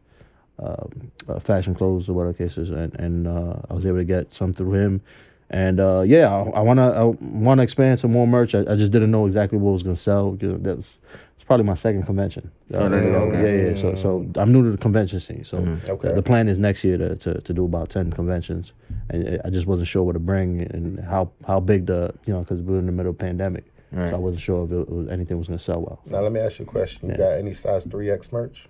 um, uh, fashion clothes or whatever cases, and and uh, I was able to get some through him. And uh, yeah, I, I wanna I wanna expand some more merch. I, I just didn't know exactly what was gonna sell. because That's it's probably my second convention. So Uh, that's- yeah, okay. yeah. So so I'm new to the convention scene. So Okay. the, the plan is next year to, to, to do about ten conventions, and I just wasn't sure what to bring and how how big the you know because we were in the middle of pandemic. Right. So I wasn't sure if it was, anything was going to sell well. Now, let me ask you a question. You got any size 3X merch?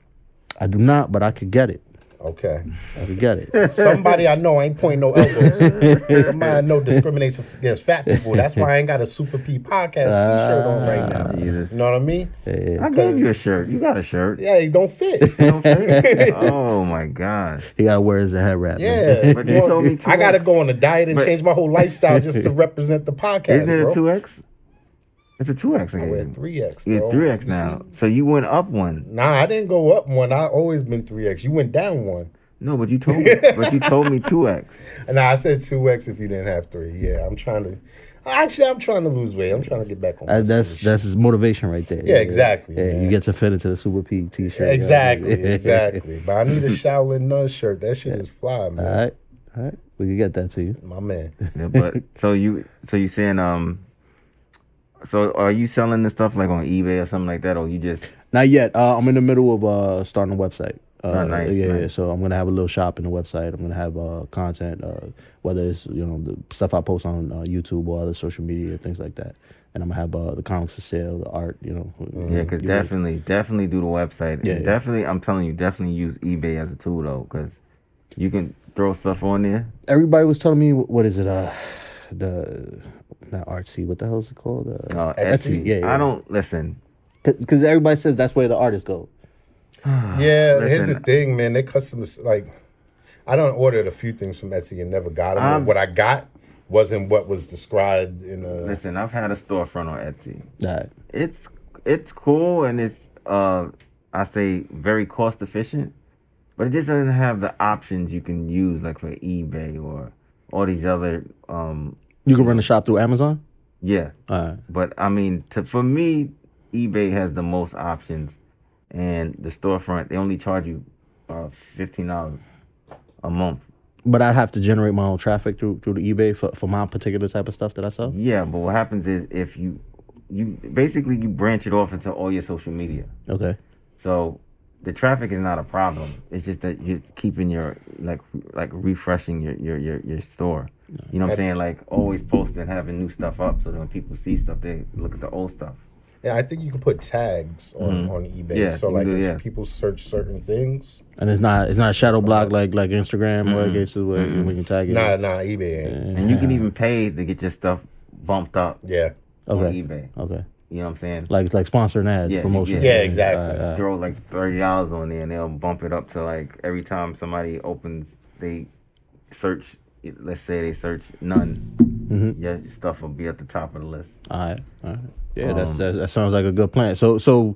I do not, but I could get it. Okay. I could get it. Somebody I know, I ain't pointing no elbows. Somebody I know discriminates against fat people. That's why I ain't got a Super P podcast t shirt on right ah, now. Jesus. You know what I mean? I gave you a shirt. You got a shirt. Yeah, it don't fit. oh my gosh. He got to wear his head wrap. Yeah, But you told me I got to go on a diet and But- change my whole lifestyle just to represent the podcast, Isn't it bro. a two X? It's a two X. I wear three X. You're three X now. So you went up one. Nah, I didn't go up one. I always been three X. You went down one. No, but you told me. but you told me two X. Nah, I said two X if you didn't have three. Yeah, I'm trying to. Actually, I'm trying to lose weight. I'm trying to get back on. my Uh, that's that's his motivation right there. Yeah, exactly, Yeah, man. you get to fit into the Super P T-shirt. shit. Exactly, exactly. But I need a Shaolin Nun shirt. That shit is fly, man. All right, all right. We can get that to you. My man. Yeah, but so you so you saying um. So are you selling this stuff like on eBay or something like that, or you just Not yet. Uh, I'm in the middle of uh, starting a website. Uh, Oh, nice, yeah, yeah. So I'm gonna have a little shop in the website. I'm gonna have uh, content, uh, whether it's you know the stuff I post on uh, YouTube or other social media, things like that. And I'm gonna have uh, the comics for sale, the art. You know. yeah? Because You- definitely, definitely do the website. Yeah, and yeah. definitely, I'm telling you, definitely use eBay as a tool though, because you can throw stuff on there. Everybody was telling me what is it? Uh, the not artsy. What the hell is it called? Uh, Uh, Etsy? Etsy. Yeah, yeah. I don't listen. because everybody says that's where the artists go. Yeah, here's the thing, man. They customers like. I don't ordered a few things from Etsy and never got them. Um, what I got wasn't what was described in a. Listen, I've had a storefront on Etsy. Right. It's it's cool and it's uh I say very cost efficient, but it just doesn't have the options you can use like for eBay or all these other um You can run a shop through Amazon. yeah. All right. But I mean, to, for me, eBay has the most options, and the storefront they only charge you uh, fifteen dollars a month. But I'd have to generate my own traffic through through the eBay for, for my particular type of stuff that I sell. Yeah, but what happens is if you you basically you branch it off into all your social media. Okay. So the traffic is not a problem. It's just that you're keeping your like like refreshing your your your, your store. You know what I'm saying? Like always posting, having new stuff up, so that when people see stuff, they look at the old stuff. Yeah, I think you can put tags on, on eBay. Mm-hmm. Yeah, so like do- if yeah. people search certain things, And it's not it's not shadow block like like Instagram where it gets to where we can tag it. nah, nah, eBay ain't. And you can even pay to get your stuff bumped up Yeah. on Okay. eBay. Okay. You know what I'm saying? Like like sponsoring ads, Yeah, promotion. yeah. Yeah, exactly. All right, all right. Throw like thirty dollars on there, and they'll bump it up to like every time somebody opens, they search let's say they search nun, Mhm. your stuff will be at the top of the list. All right, all right. Yeah, that's Um, that, that sounds like a good plan. So so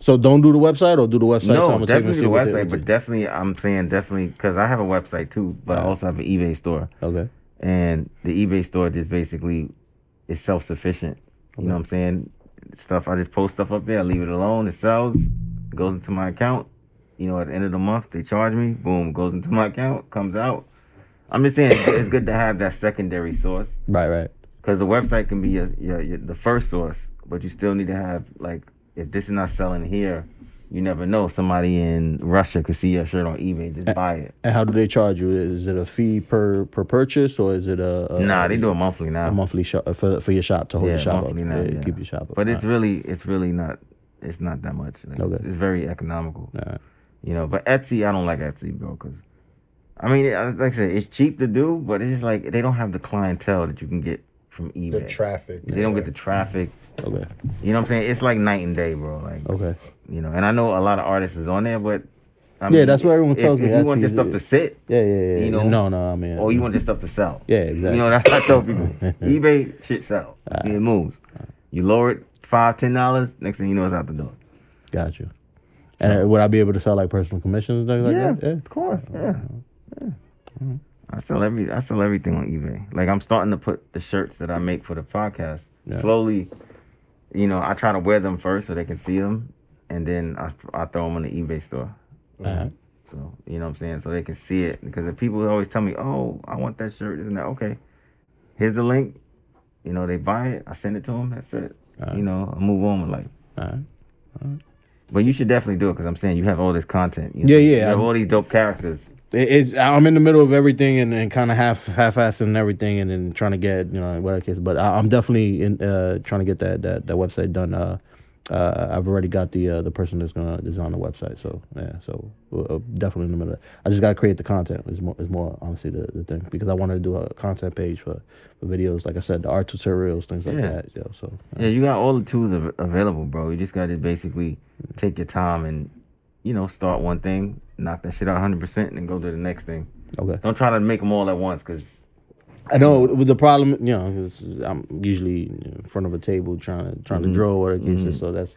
so don't do the website or do the website. no, simultaneously definitely the with website, but definitely I'm saying definitely because I have a website too, but I also have an eBay store, okay, and the eBay store just basically is self sufficient. You know what I'm saying? Stuff I just post stuff up there, I leave it alone, it sells, it goes into my account. You know, at the end of the month they charge me, boom, goes into my account, comes out. I'm just saying it's good- it's good to have that secondary source right, right. because the website can be your, your, your the first source, but you still need to have like if this is not selling here, you never know. Somebody in Russia could see your shirt on eBay, just buy it. And how do they charge you? Is it a fee per per purchase or is it a, a Nah, they do it monthly now. a monthly shop uh, for for your shop to hold yeah, your shop up, monthly now. yeah, yeah. keep your shop up. But it's All really it's really not it's not that much. Like, Okay. It's very economical. right. You know, but Etsy, I don't like Etsy, bro, because I mean, like I said, it's cheap to do, but it's just like they don't have the clientele that you can get from eBay. The traffic. They don't get the traffic. okay, You know what I'm saying? It's like night and day, bro. Like okay. you know, and I know a lot of artists is on there, but I Yeah, that's what everyone if- tells if me. you want your stuff to sit, Yeah, yeah, yeah. You know? no, no. I mean, or you want your stuff to sell. yeah, exactly. You know, that's what I tell people. eBay shit sell. It moves. You lower it five, ten dollars. Next thing you know, it's out the door. Got you. And uh, would I be able to sell like personal commissions and things like yeah, that? Yeah. of course. Yeah. yeah. I sell every. I sell everything on eBay. Like I'm starting to put the shirts that I make for the podcast Yeah. slowly. You know, I try to wear them first so they can see them, and then I, I throw them on the eBay store. Uh-huh. uh-huh. So you know what I'm saying, so they can see it. Because the people always tell me, "Oh, I want that shirt," isn't that okay? Here's the link. You know, they buy it. I send it to them. That's it. Alright. You know, I move on with life. All right. But you should definitely do it because I'm saying you have all this content. You Yeah, know? yeah, You have I'm- all these dope characters. It- It's I'm in the middle of everything and, and kind of half half assing everything and then trying to get you know whatever case. But I, I'm definitely in uh, trying to get that that, that website done. Uh, uh, I've already got the uh, the person that's gonna design the website. So yeah, so uh, definitely in the middle. Of I just gotta create the content. Is more is more honestly the, the thing because I wanted to do a content page for, for videos. Like I said, the art tutorials, things like Yeah. that. Yeah, so Yeah, you got all the tools av- available, bro. You just got to basically take your time and, you know, start one thing, knock that shit out 100%, and then go to the next thing. okay. Don't try to make them all at once because, I know with the problem, you know, 'cause I'm usually in front of a table trying to trying to mm-hmm. draw or whatever case is. So that's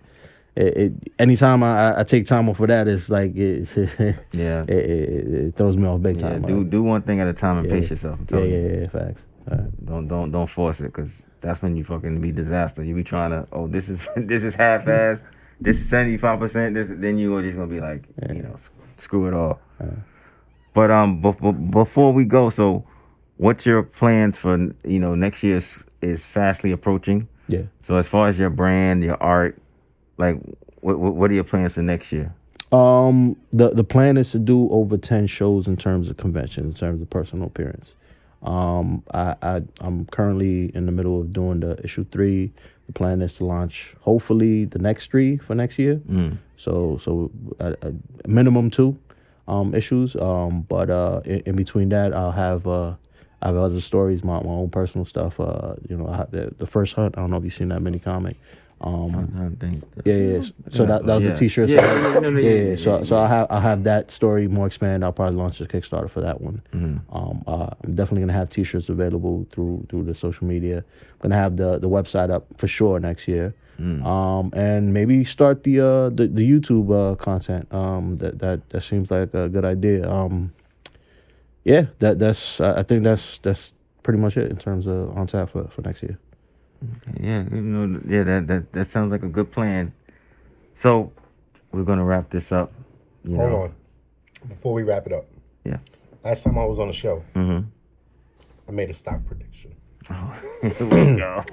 it, it. Anytime I, I- take time off for that, it's like it, it, yeah. it, it throws me off big yeah time. do, Like, do one thing at a time and Yeah. pace yourself. I'm yeah, telling yeah, yeah, facts. All right. Don't don't don't force it because that's when you fucking be disaster. You be trying to oh this is this is half ass, this is seventy five percent. This then you are just gonna be like you know screw it all. But um, bef- before we go, so what's your plans for you know next year is, is fastly approaching. Yeah. So as far as your brand, your art, like what what, what are your plans for next year? Um, the the plan is to do over ten shows in terms of convention, in terms of personal appearance. Um, I, I I'm currently in the middle of doing the issue three. The plan is to launch hopefully the next three for next year. Mm. So so a, a minimum two um, issues. Um, but uh, in, in between that, I'll have uh, I have other stories, my, my own personal stuff. Uh, you know, I have the, the first hunt. I don't know if you've seen that mini comic. Um, I don't think. yeah, yeah. So that, that was Yeah. the T-shirt. Yeah, so- yeah, yeah, no, no, yeah, So so. I have I have that story more expanded. I'll probably launch a Kickstarter for that one. Mhm. Um, uh, I'm definitely gonna have T-shirts available through through the social media. I'm gonna have the the website up for sure next year. Mm. Um, and maybe start the uh the, the YouTube uh content. Um, that that that seems like a good idea. Um, yeah, that that's I I think that's that's pretty much it in terms of on tap for for next year. Yeah, you know, yeah, that, that that sounds like a good plan. So we're gonna wrap this up. You Hold know. on. Before we wrap it up. Yeah. Last time I was on the show, Mm-hmm. I made a stock prediction. Here we go.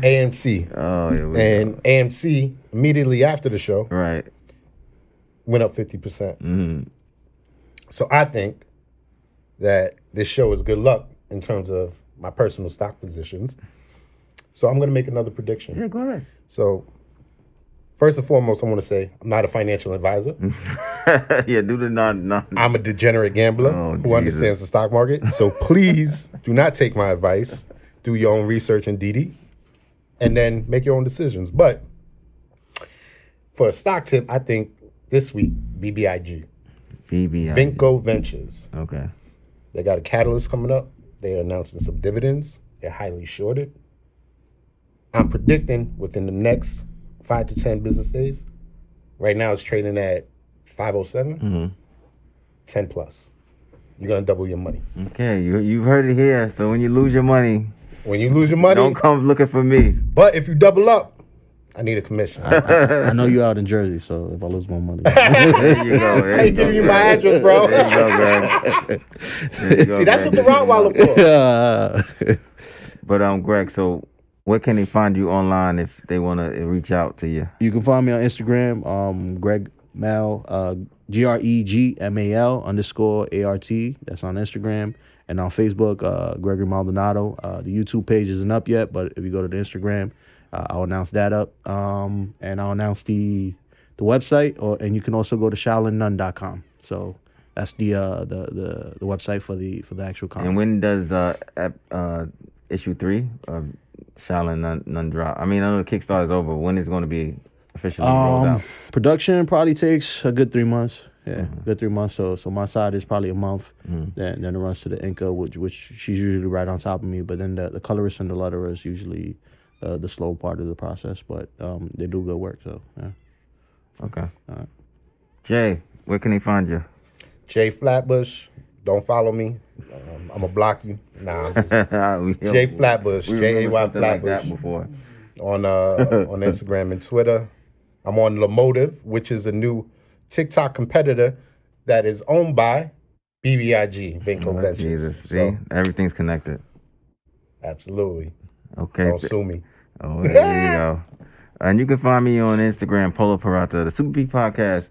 AMC. Oh, here we And AMC, immediately after the show. Right. went up 50%. Mm-hmm. So I think that this show is good luck in terms of my personal stock positions. So I'm going to make another prediction. Yeah, go ahead. So, first and foremost, I want to say I'm not a financial advisor. yeah, do the non non. I'm a degenerate gambler Oh, who Jesus. understands the stock market. So please do not take my advice. Do your own research and DD, and then make your own decisions. But for a stock tip, I think this week BBIG, BBI. Vinco Ventures. Okay. They got a catalyst coming up. They're announcing some dividends. They're highly shorted. I'm predicting within the next five to 10 business days. Right now it's trading at 507, 10 plus. You're going to double your money. Okay, you you've heard it here. So when you lose your money, When you lose your money, don't come looking for me. but if you double up, I need a commission. I know you out in Jersey, so if I lose my money, There you go. There I ain't go, giving you my address, bro. There you go, Greg. There you go, See, that's what Greg. the Rottweiler for. yeah. But um, Greg, so where can they find you online if they want to reach out to you? You can find me on Instagram, um, Greg Mal, uh, G R E G M A L underscore A R T. That's on Instagram. And on Facebook, uh, Gregory Maldonado. Uh, the YouTube page isn't up yet, but if you go to the Instagram, uh, I'll announce that up. Um, and I'll announce the the website, or and you can also go to shaolinnun.com. So that's the uh, the the the website for the for the actual comic. And when does uh, ep- uh issue three of Shaolin Nun, Nun drop? I mean, I know the Kickstarter is over. When is it going to be officially rolled Um, out? production probably takes a good three months. Yeah, Mm-hmm. good three months. So, so my side is probably a month. Then, then it runs to the inker, which which she's usually right on top of me. But then the the colorist and the letterer is usually uh, the slow part of the process. But um, they do good work. So, yeah. Okay. Alright. Jay, where can they find you? Jay Flatbush, don't follow me. Um, I'm going to block you. Nah, I'm just- we, Jay Flatbush, J A remember something like that Flatbush. before. on uh, on Instagram and Twitter. I'm on Lomotif, which is a new TikTok competitor that is owned by BBIG, Vinco Oh, Ventures. Jesus, see, So, everything's connected. absolutely. Okay. Don't sue me. Oh, there you go. And you can find me on Instagram, Polo Parata, the Super P Podcast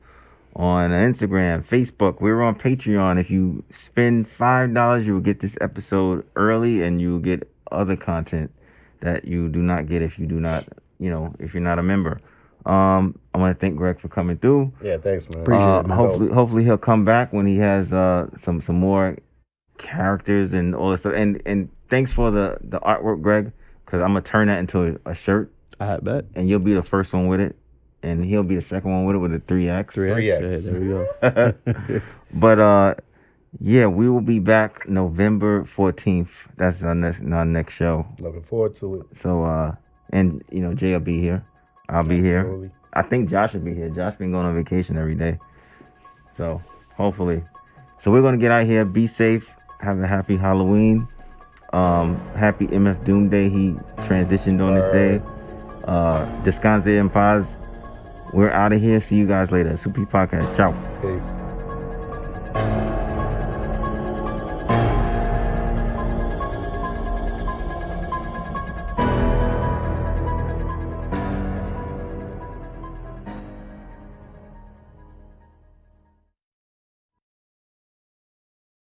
on Instagram, Facebook. We're on Patreon. If you spend five dollars, you will get this episode early, and you will get other content that you do not get if you do not, you know, if you're not a member. Um, I want to thank Greg for coming through. Yeah, thanks, man. Appreciate Uh, it, man. hopefully, hopefully he'll come back when he has uh some some more characters and all this stuff. And and thanks for the the artwork, Greg, because I'm gonna turn that into a, a shirt, I bet and you'll be the first one with it, and he'll be the second one with it with a three X. three X. 3X. Yeah, there we go. But uh, yeah, we will be back November 14th. That's our next our next show. Looking forward to it. So uh, and you know Jay will be here. I'll be here. I think Josh will be here. Josh been going on vacation every day. So hopefully. So we're gonna get out here. Be safe. Have a happy Halloween. Um, happy MF Doom Day. He transitioned on this day. Uh, Descanse en paz. We're out of here. See you guys later. Super Podcast. Ciao. Peace.